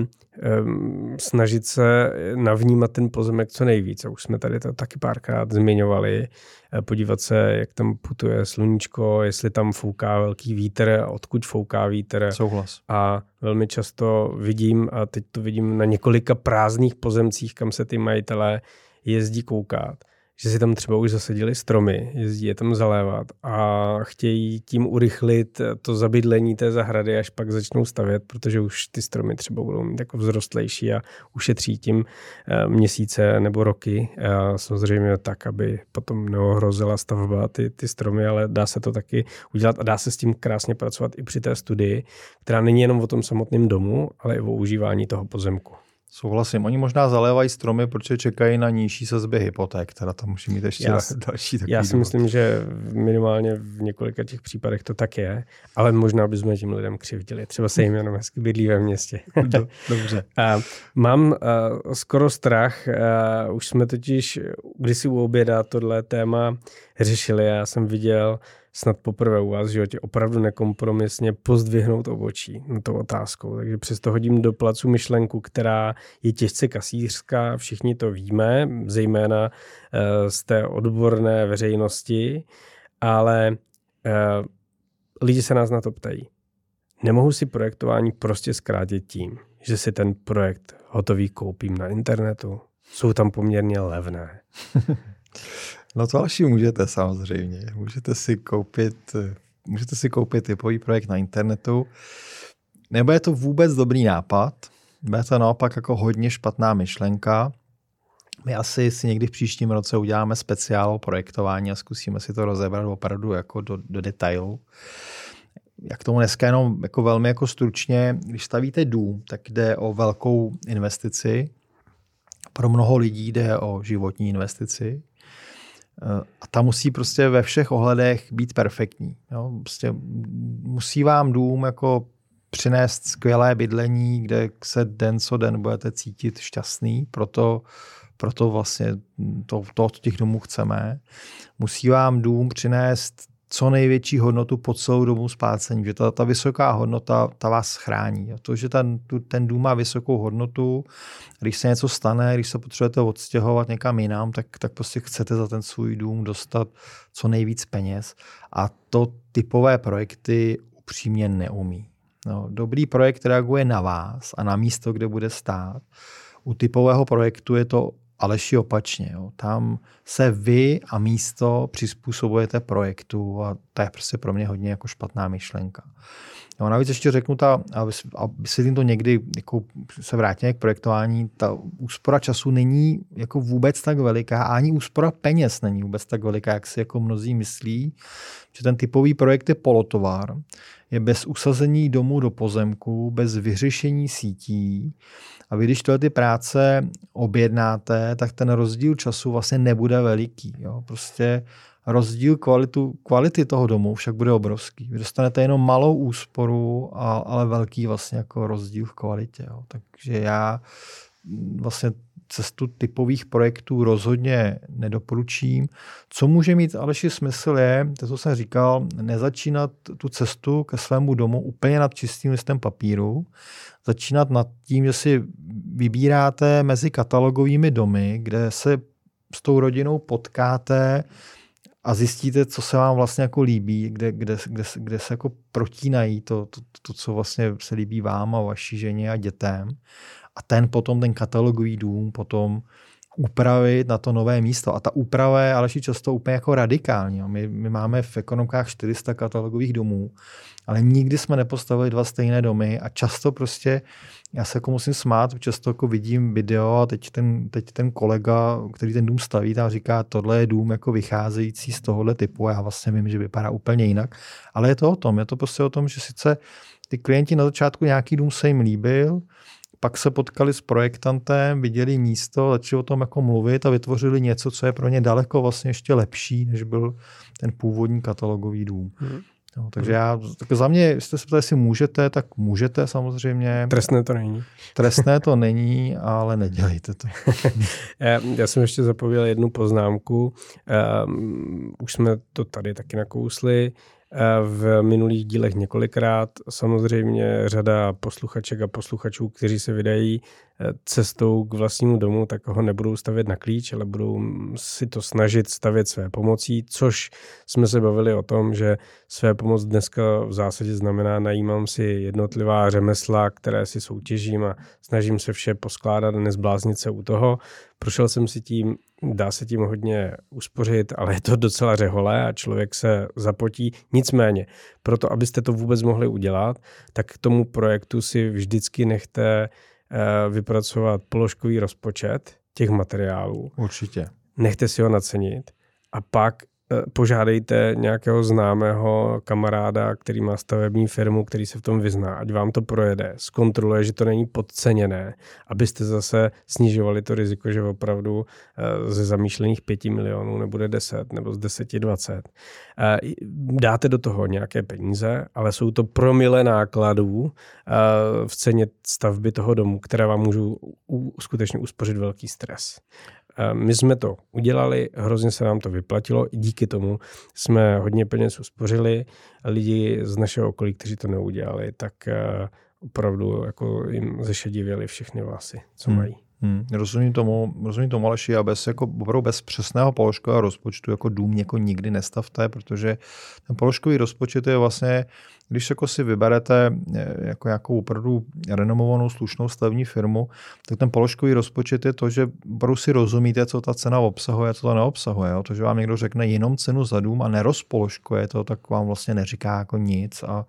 um, snažit se navnímat ten pozemek co nejvíc. A už jsme tady to taky párkrát zmiňovali. Eh, podívat se, jak tam putuje sluníčko, jestli tam fouká velký vítr, odkud fouká vítr. Souhlas. A velmi často vidím, a teď to vidím na několika prázdných pozemcích, kam se ty majitelé jezdí koukat, že si tam třeba už zasadili stromy, jezdí je tam zalévat a chtějí tím urychlit to zabydlení té zahrady, až pak začnou stavět, protože už ty stromy třeba budou mít jako vzrostlejší a ušetří tím eh, měsíce nebo roky. A samozřejmě tak, aby potom neohrozila stavba ty, ty stromy, ale dá se to taky udělat a dá se s tím krásně pracovat i při té studii, která není jenom o tom samotném domu, ale i o užívání toho pozemku. Souhlasím. Oni možná zalévají stromy, protože čekají na nižší sazby hypoték. Teda tam musí mít ještě já, další takový Já si důvod. myslím, že minimálně v několika těch případech to tak je, ale možná bychom tím lidem křivdili. Třeba se jim jenom hezky bydlí ve městě. *laughs* Dobře. a mám a, skoro strach. A, už jsme totiž kdysi u oběda tohle téma řešili. Já jsem viděl snad poprvé u vás v životě opravdu nekompromisně pozdvihnout obočí na tou otázkou. Takže přesto hodím do placu myšlenku, která je těžce kasířská, všichni to víme, zejména eh, z té odborné veřejnosti, ale eh, lidi se nás na to ptají. Nemohu si projektování prostě zkrátit tím, že si ten projekt hotový koupím na internetu. Jsou tam poměrně levné. *laughs* No to další můžete samozřejmě. Můžete si koupit, můžete si koupit typový projekt na internetu. Nebo je to vůbec dobrý nápad, bude to naopak jako hodně špatná myšlenka. My asi si někdy v příštím roce uděláme speciál o projektování a zkusíme si to rozebrat opravdu jako do, do detailu. Jak tomu dneska jenom jako velmi jako stručně, když stavíte dům, tak jde o velkou investici. Pro mnoho lidí jde o životní investici. A ta musí prostě ve všech ohledech být perfektní. Jo? Prostě musí vám dům jako přinést skvělé bydlení, kde se den co den budete cítit šťastný, proto, proto vlastně to, to od těch domů chceme. Musí vám dům přinést co největší hodnotu po celou dobu splácení, že ta, ta vysoká hodnota ta vás chrání. A to, že ten, tu, ten dům má vysokou hodnotu, když se něco stane, když se potřebujete odstěhovat někam jinam, tak, tak prostě chcete za ten svůj dům dostat co nejvíc peněz. A to typové projekty upřímně neumí. No, dobrý projekt reaguje na vás a na místo, kde bude stát. U typového projektu je to Aleši opačně. Jo. Tam se vy a místo přizpůsobujete projektu a to je prostě pro mě hodně jako špatná myšlenka. Jo, navíc ještě řeknu, ta, a vysvětlím to někdy, jako se vrátíme k projektování, ta úspora času není jako vůbec tak veliká, ani úspora peněz není vůbec tak veliká, jak si jako mnozí myslí, že ten typový projekt je polotovar. je bez usazení domů do pozemku, bez vyřešení sítí. A vy, když tyhle ty práce objednáte, tak ten rozdíl času vlastně nebude veliký. Jo? Prostě rozdíl kvalitu, kvality toho domu však bude obrovský. Vy dostanete jenom malou úsporu, a, ale velký vlastně jako rozdíl v kvalitě. Jo. Takže já vlastně cestu typových projektů rozhodně nedoporučím. Co může mít Aleši smysl je, to, co jsem říkal, nezačínat tu cestu ke svému domu úplně nad čistým listem papíru, začínat nad tím, že si vybíráte mezi katalogovými domy, kde se s tou rodinou potkáte, a zjistíte, co se vám vlastně jako líbí, kde, kde, kde, kde se jako protínají to, to, to, co vlastně se líbí vám a vaší ženě a dětem. A ten potom, ten katalogový dům, potom upravit na to nové místo. A ta úprava je ale často úplně jako radikální. My, my máme v ekonomkách 400 katalogových domů, ale nikdy jsme nepostavili dva stejné domy a často prostě já se jako musím smát, často jako vidím video a teď ten, teď ten kolega, který ten dům staví, tam říká, tohle je dům jako vycházející z tohohle typu a já vlastně vím, že vypadá úplně jinak. Ale je to o tom, je to prostě o tom, že sice ty klienti na začátku nějaký dům se jim líbil, pak se potkali s projektantem, viděli místo, začali o tom jako mluvit a vytvořili něco, co je pro ně daleko vlastně ještě lepší, než byl ten původní katalogový dům. Hmm. No, takže já, tak za mě, jestli se ptali, jestli můžete, tak můžete samozřejmě. Trestné to není. Trestné to není, ale nedělejte to. *laughs* já, já jsem ještě zapověděl jednu poznámku. Um, už jsme to tady taky nakousli v minulých dílech několikrát. Samozřejmě řada posluchaček a posluchačů, kteří se vydají cestou k vlastnímu domu, tak ho nebudou stavět na klíč, ale budou si to snažit stavět své pomocí, což jsme se bavili o tom, že své pomoc dneska v zásadě znamená, najímám si jednotlivá řemesla, které si soutěžím a snažím se vše poskládat a nezbláznit se u toho. Prošel jsem si tím dá se tím hodně uspořit, ale je to docela řehole a člověk se zapotí. Nicméně, proto abyste to vůbec mohli udělat, tak k tomu projektu si vždycky nechte vypracovat položkový rozpočet těch materiálů. Určitě. Nechte si ho nacenit a pak Eh, požádejte nějakého známého kamaráda, který má stavební firmu, který se v tom vyzná, ať vám to projede, zkontroluje, že to není podceněné, abyste zase snižovali to riziko, že opravdu eh, ze zamýšlených 5 milionů nebude 10 nebo z 10 20. Eh, dáte do toho nějaké peníze, ale jsou to promile nákladů v ceně stavby toho domu, které vám můžou skutečně uspořit velký stres. My jsme to udělali, hrozně se nám to vyplatilo, díky tomu jsme hodně peněz uspořili. Lidi z našeho okolí, kteří to neudělali, tak eh, opravdu jako jim zešedivěli všechny vlasy, co hmm. mají. Hmm, rozumím tomu, rozumím tomu, Aleši, a bez, jako, opravdu bez přesného položkového rozpočtu jako dům jako nikdy nestavte, protože ten položkový rozpočet je vlastně, když jako si vyberete eh, jako nějakou opravdu renomovanou slušnou stavní firmu, tak ten položkový rozpočet je to, že opravdu si rozumíte, co ta cena obsahuje, co to neobsahuje. Jo? To, že vám někdo řekne jenom cenu za dům a nerozpoložkuje to, tak vám vlastně neříká jako nic a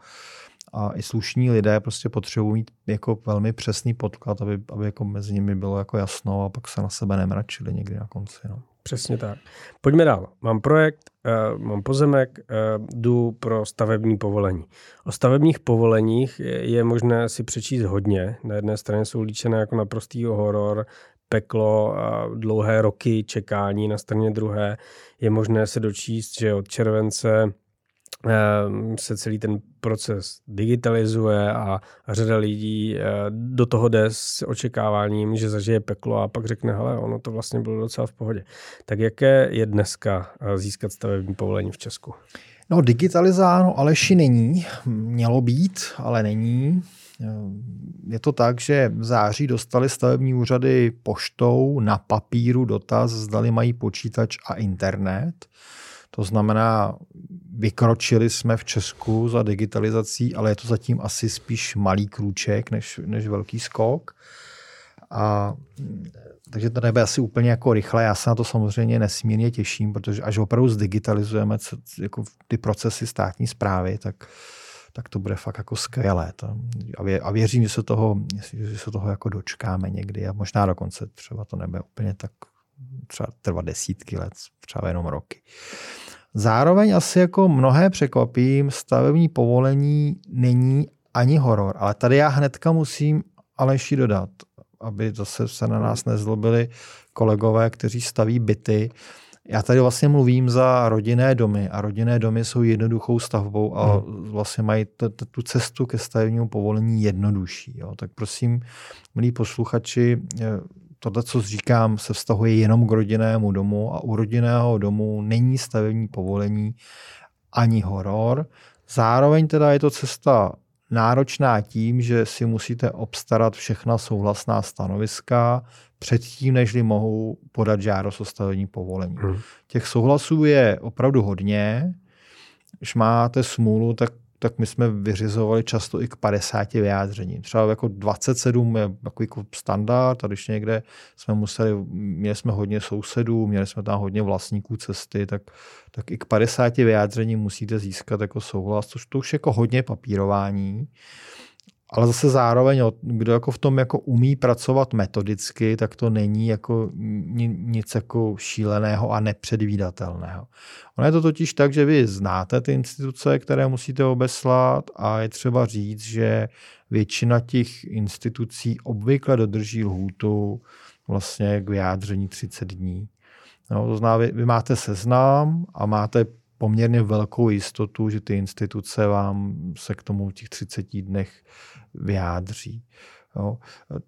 a i slušní lidé prostě potřebují mít jako velmi přesný podklad, aby, aby jako mezi nimi bylo jako jasno a pak se na sebe nemračili někdy na konci. No. Přesně tak. Pojďme dál. Mám projekt, uh, mám pozemek, uh, jdu pro stavební povolení. O stavebních povoleních je, je možné si přečíst hodně. Na jedné straně jsou líčené jako naprostý horor, peklo a dlouhé roky čekání. Na straně druhé je možné se dočíst, že od července se celý ten proces digitalizuje a řada lidí eh, do toho jde s očekáváním, že zažije peklo a pak řekne, hele, ono to vlastně bylo docela v pohodě. Tak jaké je dneska eh, získat stavební povolení v Česku? No digitalizáno Aleši není, mělo být, ale není. Je to tak, že v září dostali stavební úřady poštou na papíru dotaz, zdali mají počítač a internet. To znamená, vykročili jsme v Česku za digitalizací, ale je to zatím asi spíš malý krůček než, než velký skok. A, takže to nebude asi úplně jako rychle. Já se na to samozřejmě nesmírně těším, protože až opravdu zdigitalizujeme jako ty procesy státní zprávy, tak, tak to bude fakt jako skvělé. To, a, vě, a věřím, že se toho, že se toho jako dočkáme někdy a možná dokonce třeba to nebude úplně tak třeba trvat desítky let, třeba jenom roky. Zároveň asi jako mnohé překvapím, stavební povolení není ani horor. Ale tady já hnedka musím Aleši dodat, aby zase se na nás nezlobili kolegové, kteří staví byty. Já tady vlastně mluvím za rodinné domy a rodinné domy jsou jednoduchou stavbou a hmm. vlastně mají tu cestu ke stavebnímu povolení jednodušší. Jo. Tak prosím, milí posluchači, eh, tohle, co říkám, se vztahuje jenom k rodinnému domu a u rodinného domu není stavební povolení ani horor. Zároveň teda je to cesta náročná tím, že si musíte obstarat všechna souhlasná stanoviska předtím, nežli mohou podat žádost o stavební povolení. Hmm. Těch souhlasů je opravdu hodně. Když máte smůlu, tak tak my jsme vyřizovali často i k 50 vyjádřením. Třeba jako 27 je takový jako standard a když někde jsme museli, měli jsme hodně sousedů, měli jsme tam hodně vlastníků cesty, tak, tak i k 50 vyjádřením musíte získat jako souhlas, což to už jako hodně papírování ale zase zároveň, kdo jako v tom jako umí pracovat metodicky, tak to není jako nic jako šíleného a nepředvídatelného. Ono je to totiž tak, že vy znáte ty instituce, které musíte obeslat a je třeba říct, že většina těch institucí obvykle dodrží lhůtu vlastně k vyjádření 30 dní. No, to znamená, vy, vy máte seznam a máte poměrně velkou jistotu, že ty instituce vám se k tomu v těch 30 dnech vyjádří. Jo.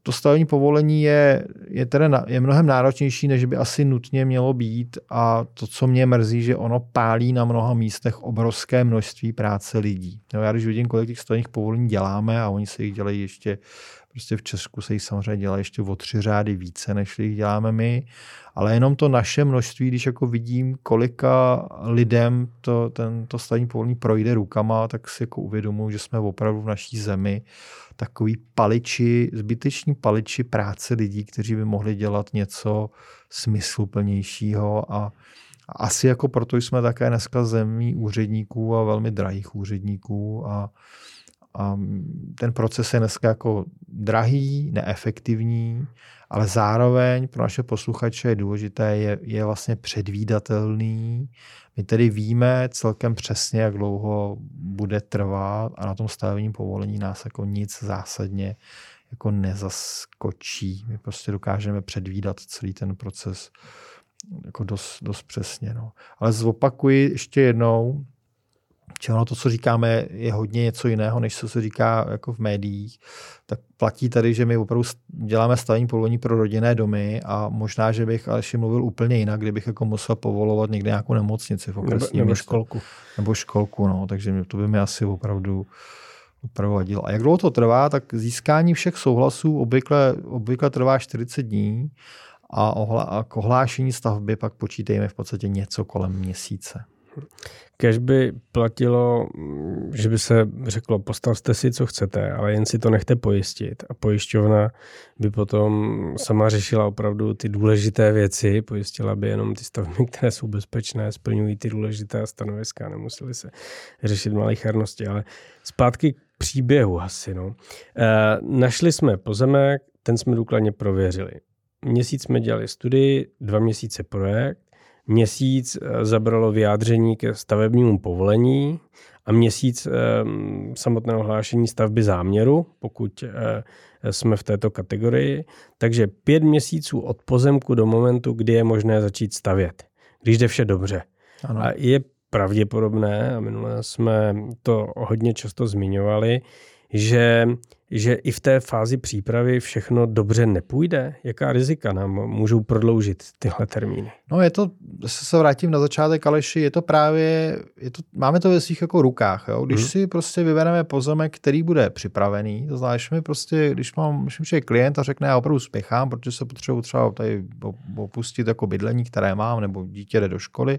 To stavební povolení je, je, tedy na, je mnohem náročnější, než by asi nutně mělo být a to, co mě mrzí, že ono pálí na mnoha místech obrovské množství práce lidí. Jo, já když vidím, kolik těch stavebních povolení děláme a oni se jich dělají ještě Prostě v Česku se jich samozřejmě dělá ještě o tři řády více, než jich děláme my. Ale jenom to naše množství, když jako vidím, kolika lidem to, ten, to stavní povolení projde rukama, tak si jako uvědomuji, že jsme opravdu v naší zemi takový paliči, zbyteční paliči práce lidí, kteří by mohli dělat něco smysluplnějšího. A asi jako proto jsme také dneska zemí úředníků a velmi drahých úředníků a a ten proces je dneska jako drahý, neefektivní, ale zároveň pro naše posluchače je důležité, je, je vlastně předvídatelný. My tedy víme celkem přesně, jak dlouho bude trvat a na tom stavebním povolení nás jako nic zásadně jako nezaskočí. My prostě dokážeme předvídat celý ten proces jako dost, dost přesně. No. Ale zopakuji ještě jednou, že ono to, co říkáme, je hodně něco jiného, než co se říká jako v médiích, tak platí tady, že my opravdu děláme stavení povolení pro rodinné domy a možná, že bych ale ještě mluvil úplně jinak, kdybych jako musel povolovat někde nějakou nemocnici v nebo, nebo školku. Nebo školku, no, takže to by mi asi opravdu opravdu vadilo. A jak dlouho to trvá, tak získání všech souhlasů obvykle, obvykle trvá 40 dní a, ohla, a k ohlášení stavby pak počítejme v podstatě něco kolem měsíce. Kež by platilo, že by se řeklo, postavte si, co chcete, ale jen si to nechte pojistit. A pojišťovna by potom sama řešila opravdu ty důležité věci, pojistila by jenom ty stavby, které jsou bezpečné, splňují ty důležité stanoviska, nemuseli se řešit malichernosti. Ale zpátky k příběhu asi. No. E, našli jsme pozemek, ten jsme důkladně prověřili. Měsíc jsme dělali studii, dva měsíce projekt, měsíc eh, zabralo vyjádření ke stavebnímu povolení a měsíc ehm, samotného hlášení stavby záměru, pokud eh, jsme v této kategorii. Takže pět měsíců od pozemku do momentu, kdy je možné začít stavět, když jde vše dobře. Ano. A je pravděpodobné, a minule jsme to hodně často zmiňovali, že, že i v té fázi přípravy všechno dobře nepůjde? Jaká rizika nám můžou prodloužit tyhle termíny? No je to, se vrátím na začátek, Aleši, je to právě, je to, máme to ve svých jako rukách. Jo? Když hmm. si prostě vybereme pozemek, který bude připravený, to znamená, že mi prostě, když mám, když je klient a řekne, já opravdu spěchám, protože se potřebuji třeba tady opustit jako bydlení, které mám, nebo dítě jde do školy,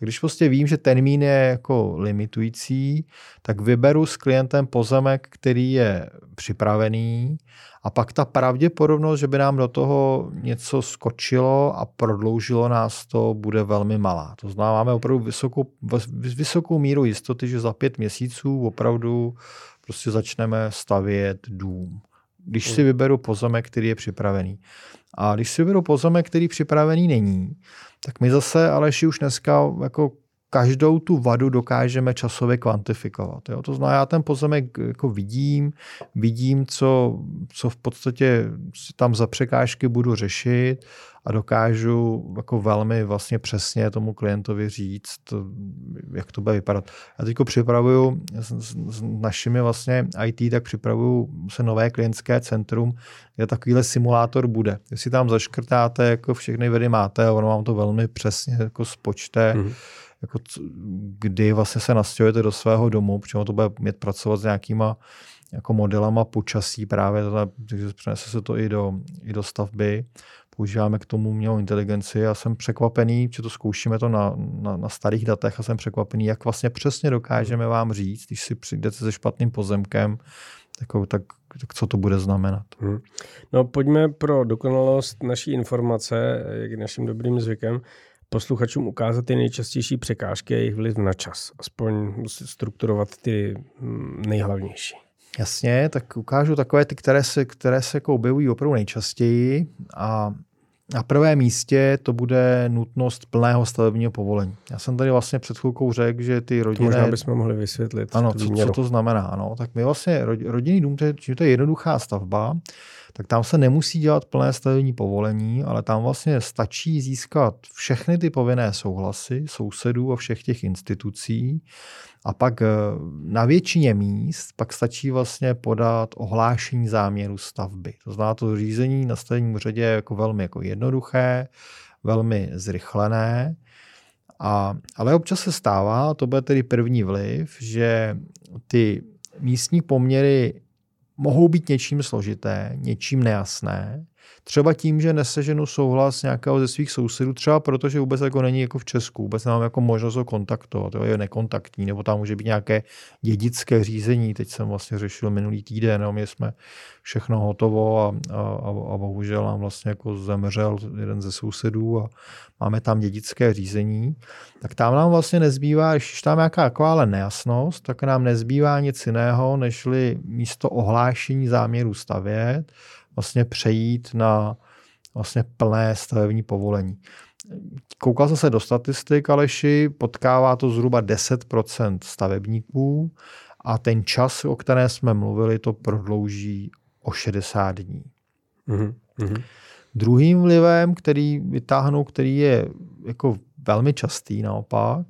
tak když prostě vím, že termín je jako limitující, tak vyberu s klientem pozemek, který je připravený a pak ta pravděpodobnost, že by nám do toho něco skočilo a prodloužilo nás to, bude velmi malá. To znamená, máme opravdu vysokou, vysokou míru jistoty, že za pět měsíců opravdu prostě začneme stavět dům. Když si vyberu pozemek, který je připravený. A když si vyberu pozemek, který připravený není, tak my zase, Aleši, už dneska jako každou tu vadu dokážeme časově kvantifikovat. Jo? To znamená, já ten pozemek jako vidím, vidím, co, co v podstatě tam za překážky budu řešit a dokážu jako velmi vlastně přesně tomu klientovi říct, jak to bude vypadat. Já teď připravuju s, s našimi vlastně IT, tak připravuju se nové klientské centrum, kde takovýhle simulátor bude. Jestli tam zaškrtáte, jako všechny vedy máte, ono vám to velmi přesně jako spočte, mm-hmm jako kdy vlastně se nastěhujete do svého domu, protože to bude mít pracovat s nějakýma jako modelama počasí právě, takže přenese se to i do, i do stavby. Používáme k tomu umělou inteligenci a jsem překvapený, že to zkoušíme to na, na, na starých datech a jsem překvapený, jak vlastně přesně dokážeme vám říct, když si přijdete se špatným pozemkem, jako, tak, tak co to bude znamenat. Hmm. No pojďme pro dokonalost naší informace, jak je naším dobrým zvykem, posluchačům ukázat ty nejčastější překážky a jejich vliv na čas. Aspoň strukturovat ty hm, nejhlavnější. Jasně, tak ukážu takové ty, které se, které se jako objevují opravdu nejčastěji a na prvém místě to bude nutnost plného stavebního povolení. Já jsem tady vlastně před chvilkou řekl, že ty rodiny... Možná bychom mohli vysvětlit. Ano, co, co to znamená. Ano. Tak my vlastně rodinný dům, to je, to je jednoduchá stavba, tak tam se nemusí dělat plné stavební povolení, ale tam vlastně stačí získat všechny ty povinné souhlasy sousedů a všech těch institucí a pak eh, na většině míst pak stačí vlastně podat ohlášení záměru stavby. To znamená, to řízení na stavebním řadě je jako velmi jako jednoduché, velmi zrychlené, a, ale občas se stává, to bude tedy první vliv, že ty místní poměry mohou být něčím složité, něčím nejasné, třeba tím, že neseženu souhlas nějakého ze svých sousedů, třeba protože vůbec jako není jako v Česku, vůbec nemám jako možnost ho kontaktovat, jo, je nekontaktní, nebo tam může být nějaké dědické řízení, teď jsem vlastně řešil minulý týden, no, my jsme všechno hotovo a, a, a, a bohužel nám vlastně jako zemřel jeden ze sousedů a máme tam dědické řízení, tak tam nám vlastně nezbývá, když tam nějaká taková nejasnost, tak nám nezbývá nic jiného, nežli místo ohlášení záměru stavět, vlastně přejít na vlastně plné stavební povolení. Koukal jsem se do statistik, Aleši, potkává to zhruba 10% stavebníků a ten čas, o kterém jsme mluvili, to prodlouží o 60 dní. Mm-hmm. Druhým vlivem, který vytáhnou, který je jako velmi častý naopak,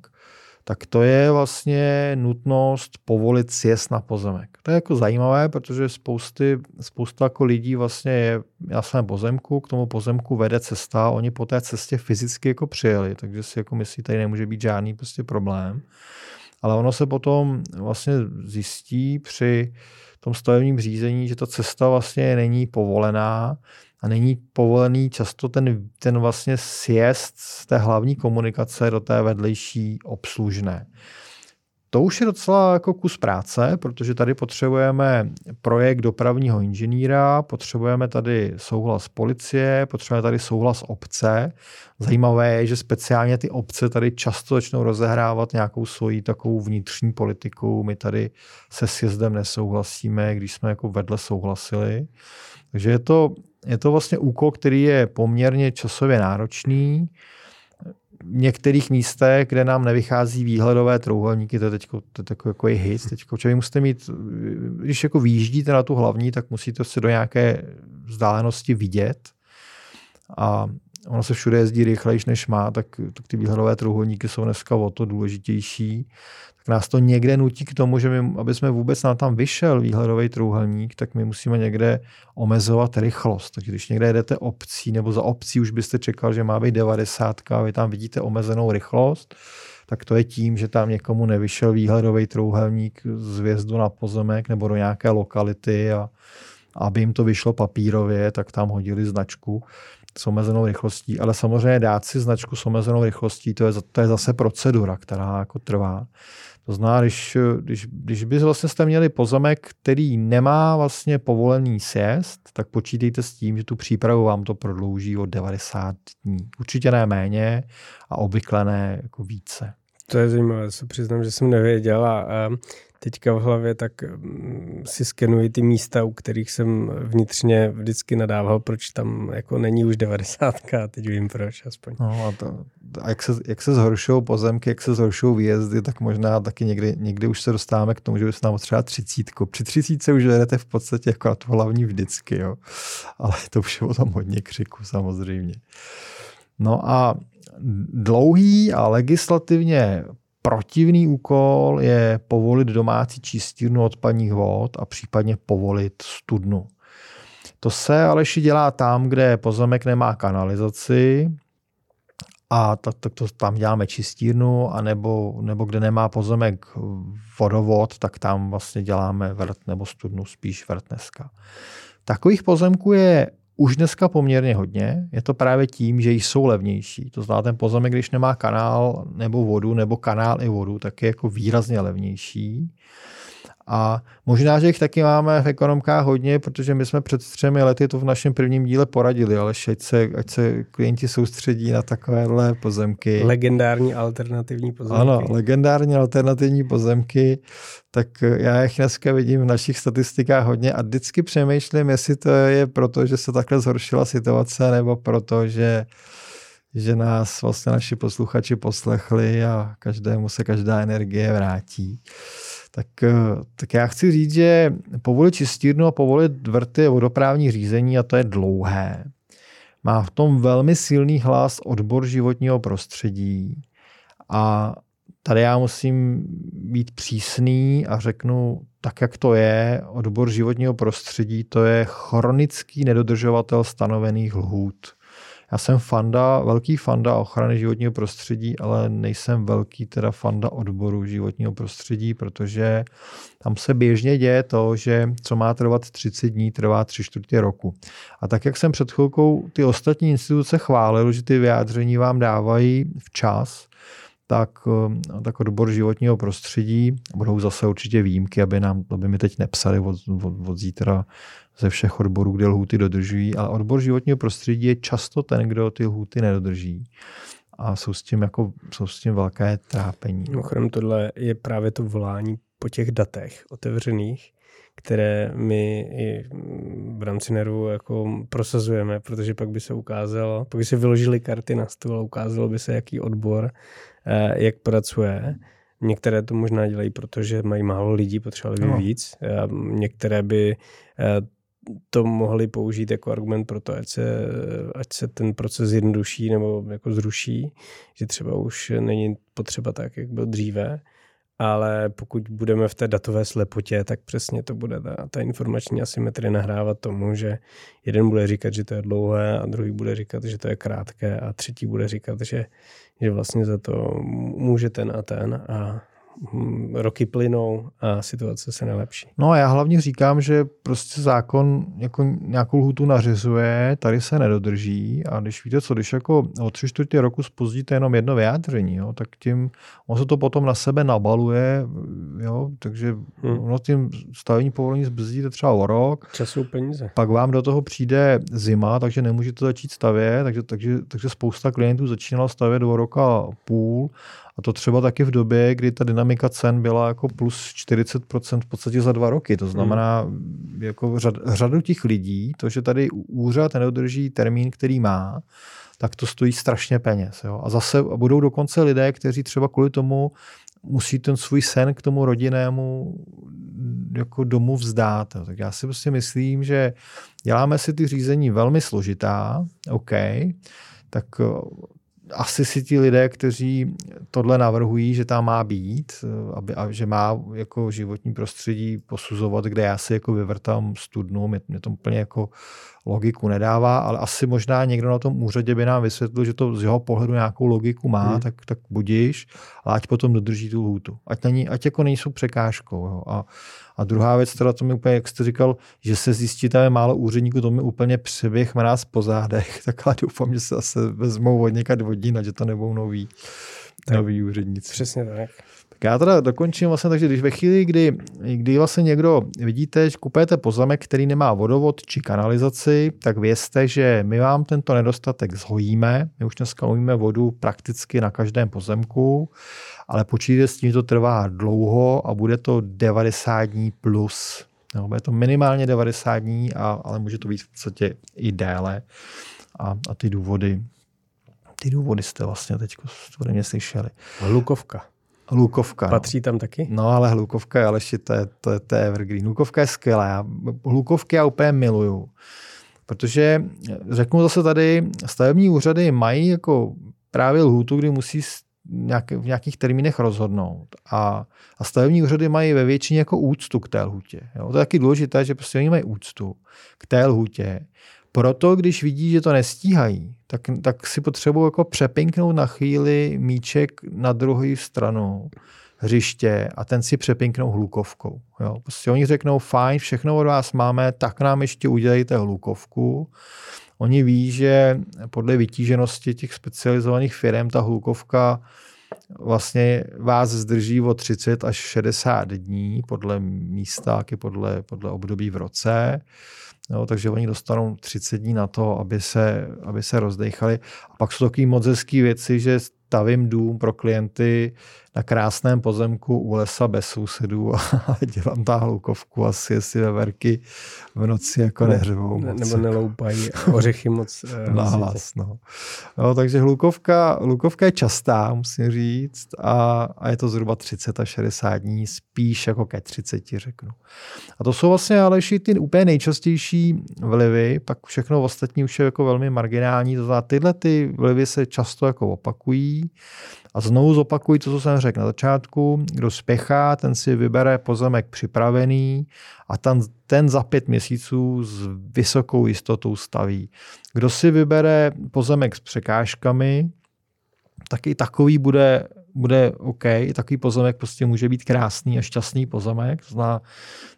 tak to je vlastně nutnost povolit sjezd na pozemek. To je jako zajímavé, protože spousty, spousta jako lidí vlastně je na svém pozemku, k tomu pozemku vede cesta, oni po té cestě fyzicky jako přijeli, takže si jako myslí, tady nemůže být žádný prostě problém. Ale ono se potom vlastně zjistí při tom stavebním řízení, že ta cesta vlastně není povolená, a není povolený často ten, ten vlastně sjezd z té hlavní komunikace do té vedlejší obslužné. To už je docela jako kus práce, protože tady potřebujeme projekt dopravního inženýra, potřebujeme tady souhlas policie, potřebujeme tady souhlas obce. Zajímavé je, že speciálně ty obce tady často začnou rozehrávat nějakou svoji takovou vnitřní politiku. My tady se sjezdem nesouhlasíme, když jsme jako vedle souhlasili. Takže je to je to vlastně úkol, který je poměrně časově náročný. V některých místech, kde nám nevychází výhledové trouhelníky, to je teď takový jako hit. Teďko, vy musíte mít, když jako vyjíždíte na tu hlavní, tak musíte se do nějaké vzdálenosti vidět. A ono se všude jezdí rychlejš, než má, tak, tak ty výhledové trouhelníky jsou dneska o to důležitější tak nás to někde nutí k tomu, že my, aby jsme vůbec nám tam vyšel výhledový trouhelník, tak my musíme někde omezovat rychlost. Takže když někde jedete obcí nebo za obcí už byste čekal, že má být 90 a vy tam vidíte omezenou rychlost, tak to je tím, že tam někomu nevyšel výhledový trouhelník z vjezdu na pozemek nebo do nějaké lokality a aby jim to vyšlo papírově, tak tam hodili značku s omezenou rychlostí, ale samozřejmě dát si značku s omezenou rychlostí, to je, to je zase procedura, která jako trvá. To znamená, když, když, když by vlastně jste měli pozemek, který nemá vlastně povolený sjezd, tak počítejte s tím, že tu přípravu vám to prodlouží o 90 dní. Určitě ne méně a obvykle ne jako více. To je zajímavé, se přiznám, že jsem nevěděl. A, a teďka v hlavě, tak mm, si skenuji ty místa, u kterých jsem vnitřně vždycky nadával, proč tam jako není už 90 a teď vím proč aspoň. No a, to, a jak, se, jak se zhoršují pozemky, jak se zhoršují výjezdy, tak možná taky někdy, někdy už se dostáváme k tomu, že bychom nám třeba třicítku. Při třicítce už jdete v podstatě jako na to hlavní vždycky, jo. Ale to už je o tom hodně křiku samozřejmě. No a dlouhý a legislativně protivný úkol je povolit domácí čistírnu odpadních vod a případně povolit studnu. To se Aleši dělá tam, kde pozemek nemá kanalizaci a tak, tak to tam děláme čistírnu, a nebo, nebo kde nemá pozemek vodovod, tak tam vlastně děláme vrt nebo studnu, spíš vrt dneska. Takových pozemků je už dneska poměrně hodně. Je to právě tím, že jsou levnější. To znamená, ten pozemek, když nemá kanál nebo vodu, nebo kanál i vodu, tak je jako výrazně levnější. A možná, že jich taky máme v ekonomkách hodně, protože my jsme před třemi lety to v našem prvním díle poradili, ale ať se, ať se klienti soustředí na takovéhle pozemky. Legendární alternativní pozemky. Ano, legendární alternativní pozemky, tak já jich dneska vidím v našich statistikách hodně a vždycky přemýšlím, jestli to je proto, že se takhle zhoršila situace, nebo proto, že že nás vlastně naši posluchači poslechli a každému se každá energie vrátí. Tak, eh, tak já chci říct, že povolit čistírnu a povolit vrty vodoprávní řízení a to je dlouhé. Má v tom velmi silný hlas odbor životního prostředí a tady já musím být přísný a řeknu tak, jak to je. Odbor životního prostředí to je chronický nedodržovatel stanovených lhůt. Já jsem fanda, velký fanda ochrany životního prostředí, ale nejsem velký teda fanda odboru životního prostředí, protože tam se běžně děje to, že co má trvat 30 dní, trvá 3 čtvrtě roku. A tak, jak jsem před chvilkou ty ostatní instituce chválil, že ty vyjádření vám dávají včas, tak, tak odbor životního prostředí, budou zase určitě výjimky, aby, nám, aby mi teď nepsali od, od, od zítra ze všech odborů, kde lhuty dodržují, ale odbor životního prostředí je často ten, kdo ty lhuty nedodrží. A jsou s tím, jako, jsou s tím velké trápení. Mimochodem tohle je právě to volání po těch datech otevřených, které my i v rámci NERu jako prosazujeme, protože pak by se ukázalo, pak by se vyložili karty na stůl a ukázalo by se, jaký odbor, eh, jak pracuje. Některé to možná dělají, protože mají málo lidí, potřebovali by no. víc. Některé by eh, to mohli použít jako argument pro to, ať se, ať se ten proces zjednoduší nebo jako zruší, že třeba už není potřeba tak, jak byl dříve, ale pokud budeme v té datové slepotě, tak přesně to bude ta, ta informační asymetrie nahrávat tomu, že jeden bude říkat, že to je dlouhé a druhý bude říkat, že to je krátké a třetí bude říkat, že, že vlastně za to může ten a ten a roky plynou a situace se nelepší. No a já hlavně říkám, že prostě zákon jako nějakou lhutu nařizuje, tady se nedodrží a když víte co, když jako o tři čtvrtě roku spozdíte jenom jedno vyjádření, jo, tak tím on se to potom na sebe nabaluje, jo, takže hmm. ono tím stavení povolení zbrzdíte třeba o rok. Času peníze. Pak vám do toho přijde zima, takže nemůžete začít stavět, takže, takže, takže spousta klientů začínalo stavět o roka a půl a to třeba taky v době, kdy ta dynamika cen byla jako plus 40% v podstatě za dva roky. To znamená, hmm. jako řad, řadu těch lidí, to, že tady úřad neudrží termín, který má, tak to stojí strašně peněz. Jo? A zase budou dokonce lidé, kteří třeba kvůli tomu musí ten svůj sen k tomu rodinnému jako domu vzdát. Tak já si prostě myslím, že děláme si ty řízení velmi složitá, OK, tak asi si ti lidé, kteří tohle navrhují, že tam má být, aby, a že má jako životní prostředí posuzovat, kde já si jako vyvrtám studnu, mě, mě to úplně jako logiku nedává, ale asi možná někdo na tom úřadě by nám vysvětlil, že to z jeho pohledu nějakou logiku má, hmm. tak, tak budíš, ale ať potom dodrží tu hůtu. Ať, není, ať jako nejsou překážkou. Jo. A, a druhá věc, teda to mi úplně, jak jste říkal, že se zjistí, tam je málo úředníků, to mi úplně přeběh nás po zádech, *laughs* tak ale doufám, že se zase vezmou od někať vodí, že to nebudou noví noví úředníci. Přesně tak. Já teda dokončím vlastně, takže když ve chvíli, kdy, kdy vlastně někdo vidíte, že kupujete pozemek, který nemá vodovod či kanalizaci, tak vězte, že my vám tento nedostatek zhojíme. My už dneska umíme vodu prakticky na každém pozemku, ale počítejte s tím, že to trvá dlouho a bude to 90 dní plus. No, bude to minimálně 90 dní, a, ale může to být v podstatě i déle. A, a ty důvody ty důvody jste vlastně teď ode mě slyšeli. Hlukovka. Hlukovka. Patří no. tam taky? No ale hlukovka, ale ještě to je, to, je, to je evergreen. Hlukovka je skvělá. Já, hlukovky já úplně miluju. Protože řeknu zase tady, stavební úřady mají jako právě lhůtu, kdy musí nějak, v nějakých termínech rozhodnout. A, a stavební úřady mají ve většině jako úctu k té lhůtě. Jo? To je taky důležité, že prostě oni mají úctu k té lhůtě. Proto, když vidí, že to nestíhají, tak, tak si potřebují jako přepinknout na chvíli míček na druhou stranu hřiště a ten si přepinknou hlukovkou. Jo. Prostě oni řeknou, fajn, všechno od vás máme, tak nám ještě udělejte hlukovku. Oni ví, že podle vytíženosti těch specializovaných firm ta hlukovka vlastně vás zdrží o 30 až 60 dní podle místa, i podle, podle období v roce. Jo, takže oni dostanou 30 dní na to, aby se, aby se rozdechali. A pak jsou takové moc hezké věci, že stavím dům pro klienty na krásném pozemku u lesa bez sousedů a *laughs* dělám ta hloukovku asi si veverky v noci jako ne, nehřevou. Ne, nebo neloupají ořechy moc. Eh, *laughs* na hlas, no. no. takže hlukovka, hlukovka je častá, musím říct, a, a je to zhruba 30 až 60 dní, spíš jako ke 30, řeknu. A to jsou vlastně ale ty úplně nejčastější vlivy, pak všechno ostatní už je jako velmi marginální, to znamená, tyhle ty vlivy se často jako opakují, a znovu zopakuji to, co jsem řekl na začátku. Kdo spěchá, ten si vybere pozemek připravený a ten, ten za pět měsíců s vysokou jistotou staví. Kdo si vybere pozemek s překážkami, tak i takový bude, bude OK. Takový pozemek prostě může být krásný a šťastný pozemek. Zná,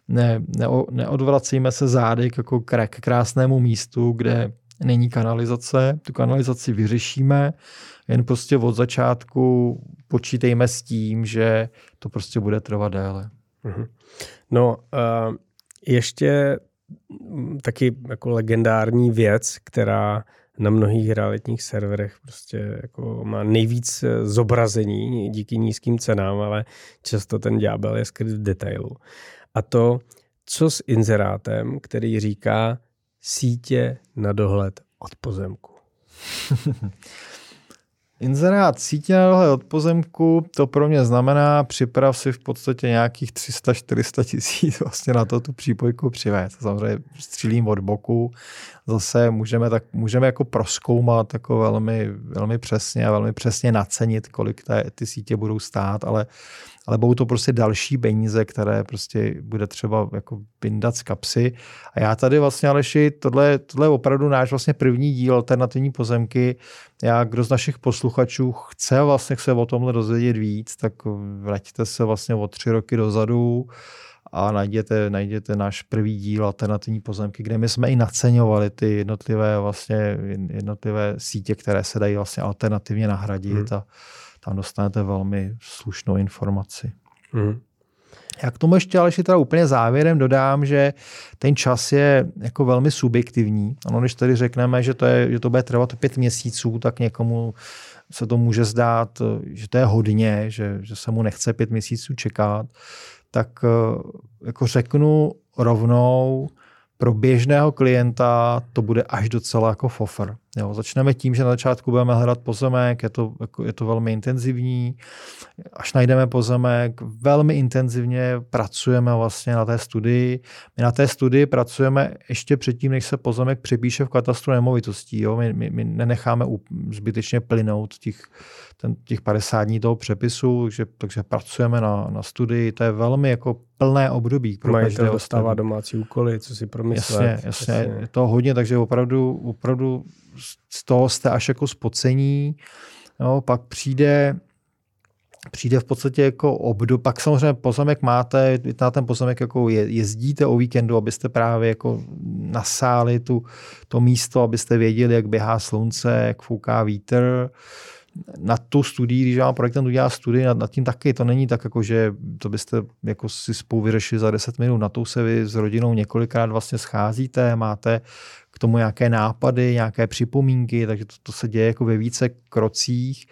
ne, ne, neodvracíme se zády jako k krásnému místu, kde není kanalizace. Tu kanalizaci vyřešíme jen prostě od začátku počítejme s tím, že to prostě bude trvat déle. Mhm. No, uh, ještě taky jako legendární věc, která na mnohých realitních serverech prostě jako má nejvíc eh, zobrazení díky nízkým cenám, ale často ten ďábel je skryt v detailu. A to, co s inzerátem, který říká sítě na dohled od pozemku. *laughs* Inzerát sítě na od pozemku, to pro mě znamená připrav si v podstatě nějakých 300-400 tisíc vlastně na to tu přípojku přivést. Samozřejmě střílím od boku, zase můžeme, tak, můžeme jako proskoumat jako velmi, velmi přesně a velmi přesně nacenit, kolik té, ty sítě budou stát, ale ale budou to prostě další peníze, které prostě bude třeba jako vyndat z kapsy. A já tady vlastně, Aleši, tohle, tohle je opravdu náš vlastně první díl alternativní pozemky. Já, kdo z našich posluchačů chce vlastně se o tomhle dozvědět víc, tak vraťte se vlastně o tři roky dozadu a najděte, najděte náš první díl alternativní pozemky, kde my jsme i naceňovali ty jednotlivé vlastně jednotlivé sítě, které se dají vlastně alternativně nahradit hmm. a tam dostanete velmi slušnou informaci. Mm. Já k tomu ještě ale teda úplně závěrem dodám, že ten čas je jako velmi subjektivní. Ano, když tady řekneme, že to, je, že to bude trvat pět měsíců, tak někomu se to může zdát, že to je hodně, že, že se mu nechce pět měsíců čekat. Tak eh, jako řeknu rovnou, pro běžného klienta to bude až docela jako fofr. Jo, začneme tím, že na začátku budeme hledat pozemek, je to, jako, je to velmi intenzivní. Až najdeme pozemek, velmi intenzivně pracujeme vlastně na té studii. My na té studii pracujeme ještě předtím, než se pozemek připíše v katastru nemovitostí. Jo. My, my, my nenecháme zbytečně plynout těch, ten, těch 50 dní toho přepisu, takže, takže pracujeme na, na studii. To je velmi jako plné období pro Majitel dostává domácí úkoly, co si promyslet. Jasně, jasně. jasně. Je to hodně, takže opravdu, opravdu z toho jste až jako spocení. Jo, pak přijde přijde v podstatě jako obdob, pak samozřejmě pozemek máte, na ten pozemek jako je, jezdíte o víkendu, abyste právě jako nasáli tu, to místo, abyste věděli, jak běhá slunce, jak fouká vítr. Na tu studii, když vám projektant udělá studii, nad, nad tím taky, to není tak, jako, že to byste jako si spolu vyřešili za 10 minut, na to se vy s rodinou několikrát vlastně scházíte, máte k tomu nějaké nápady, nějaké připomínky, takže to, to se děje jako ve více krocích.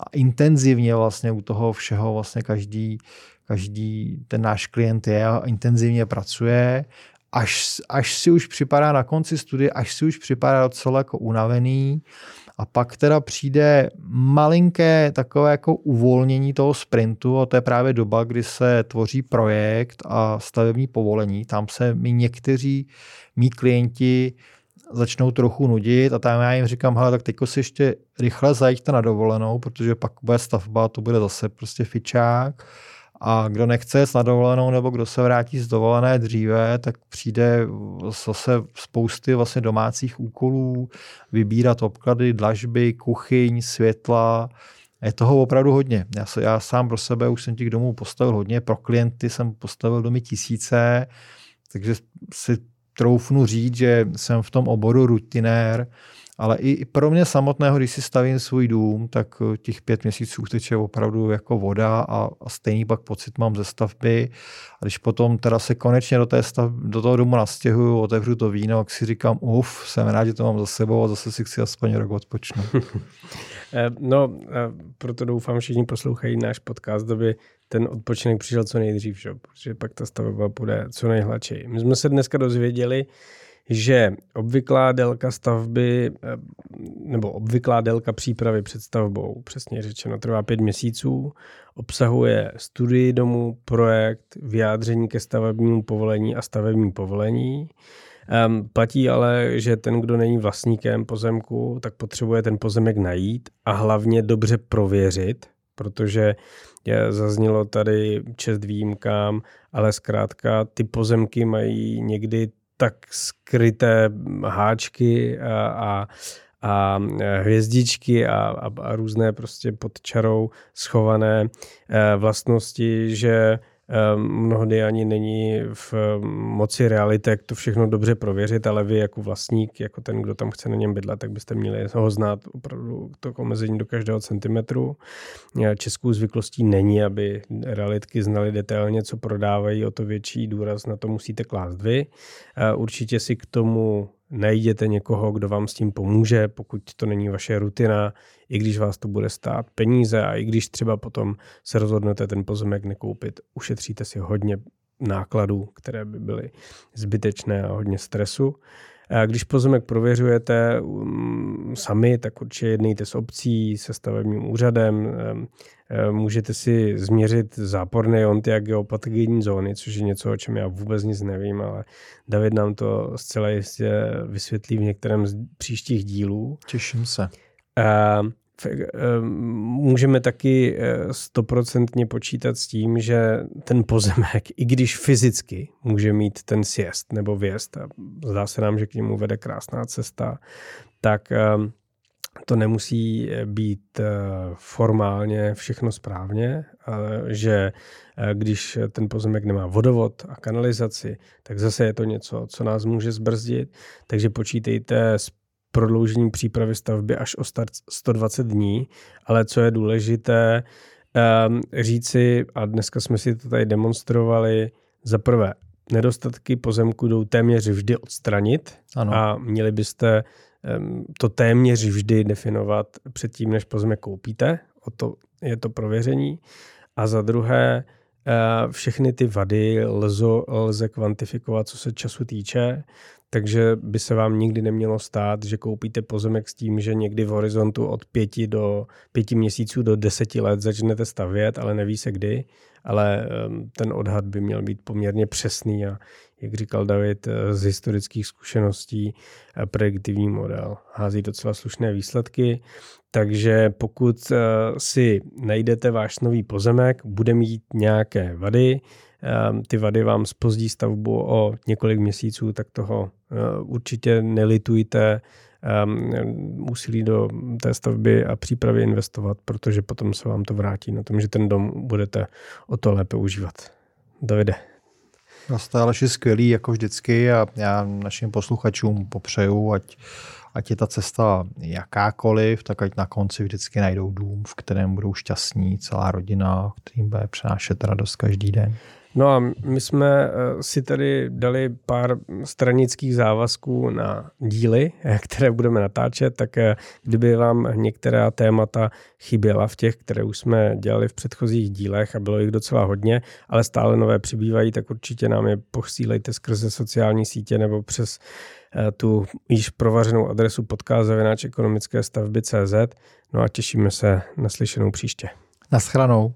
A intenzivně vlastně u toho všeho vlastně každý, každý ten náš klient je a intenzivně pracuje, až, až si už připadá na konci studie, až si už připadá docela jako unavený, a pak teda přijde malinké takové jako uvolnění toho sprintu a to je právě doba, kdy se tvoří projekt a stavební povolení. Tam se mi někteří mý klienti začnou trochu nudit a tam já jim říkám, hele, tak teďko si ještě rychle zajďte na dovolenou, protože pak bude stavba, to bude zase prostě fičák a kdo nechce jet na dovolenou nebo kdo se vrátí z dovolené dříve, tak přijde zase spousty vlastně domácích úkolů, vybírat obklady, dlažby, kuchyň, světla, je toho opravdu hodně. Já, se, já sám pro sebe už jsem těch domů postavil hodně, pro klienty jsem postavil domy tisíce, takže si troufnu říct, že jsem v tom oboru rutinér, ale i pro mě samotného, když si stavím svůj dům, tak eh, těch pět měsíců teče opravdu jako voda a, a stejný pak pocit mám ze stavby. A když potom teda se konečně do, té stav, do toho domu nastěhuju, otevřu to víno, tak si říkám, uf, jsem rád, že to mám za sebou a zase si chci aspoň rok odpočnout. *laughs* Eh, no, eh, proto doufám, že všichni poslouchají náš podcast, aby ten odpočinek přišel co nejdřív, že? protože pak ta stavba bude co nejhladčej. My jsme se dneska dozvěděli, že obvyklá délka stavby eh, nebo obvyklá délka přípravy před stavbou, přesně řečeno, trvá pět měsíců, obsahuje studii domu, projekt, vyjádření ke stavebnímu povolení a stavební povolení. Um, platí ale, že ten, kdo není vlastníkem pozemku, tak potřebuje ten pozemek najít a hlavně dobře prověřit, protože je, zaznělo tady čest výjimkám, ale zkrátka ty pozemky mají někdy tak skryté háčky a, a, a hvězdičky a, a, a různé prostě pod čarou schované eh, vlastnosti, že mnohdy ani není v moci reality, jak to všechno dobře prověřit, ale vy jako vlastník, jako ten, kdo tam chce na něm bydlet, tak byste měli ho znát opravdu to omezení do každého centimetru. Českou zvyklostí není, aby realitky znali detailně, co prodávají, o to větší důraz na to musíte klást vy. Určitě si k tomu najděte někoho, kdo vám s tím pomůže, pokud to není vaše rutina, i když vás to bude stát peníze a i když třeba potom se rozhodnete ten pozemek nekoupit, ušetříte si hodně nákladů, které by byly zbytečné a hodně stresu. A když pozemek prověřujete um, sami, tak určitě jednejte s obcí, se stavebním úřadem, můžete si změřit záporné jonty a geopatogenní zóny, což je něco, o čem já vůbec nic nevím, ale David nám to zcela jistě vysvětlí v některém z příštích dílů. Těším se. Můžeme taky eh, stoprocentně počítat s tím, že ten pozemek, i když fyzicky může mít ten sjezd nebo vjezd, a zdá se nám, že k němu vede krásná cesta, tak to nemusí být eh, formálně všechno správně, ale že eh, když ten pozemek nemá vodovod a kanalizaci, tak zase je to něco, co nás může zbrzdit. Takže počítejte s prodloužením přípravy stavby až o 120 dní, ale co je důležité um, říci, a dneska jsme si to tady demonstrovali, za prvé, nedostatky pozemku jdou téměř vždy odstranit ano. a měli byste to téměř vždy definovat předtím, než pozemek koupíte. O to je to prověření. A za druhé, všechny ty vady lze, lze kvantifikovat, co se času týče. Takže by se vám nikdy nemělo stát, že koupíte pozemek s tím, že někdy v horizontu od pěti do pěti měsíců do deseti let začnete stavět, ale neví se kdy. Ale ten odhad by měl být poměrně přesný a jak říkal David, eh, z historických zkušeností eh, prediktivní model hází docela slušné výsledky. Takže pokud eh, si najdete váš nový pozemek, bude mít nějaké vady, Ehm, ty vady vám spozdí stavbu o několik měsíců, tak toho eh, určitě nelitujte úsilí do té stavby a přípravy investovat, protože potom se vám to vrátí na tom, že ten dom budete o to lépe užívat. Davide. No jste Aleši skvělý, jako vždycky a já našim posluchačům popřeju, ať, ať je ta cesta jakákoliv, tak ať na konci vždycky najdou dům, v kterém budou šťastní, celá rodina, kterým bude přenášet radost každý den. No a my jsme eh, si tady dali pár stranických závazků na díly, eh, které budeme natáčet, tak eh, kdyby vám některá témata chyběla v těch, které už jsme dělali v předchozích dílech a bylo jich docela hodně, ale stále nové přibývají, tak určitě nám je posílejte skrze sociální sítě nebo přes tu již provařenou adresu podcast ekonomické stavby CZ. No a těšíme se na slyšenou příště. Naschranou.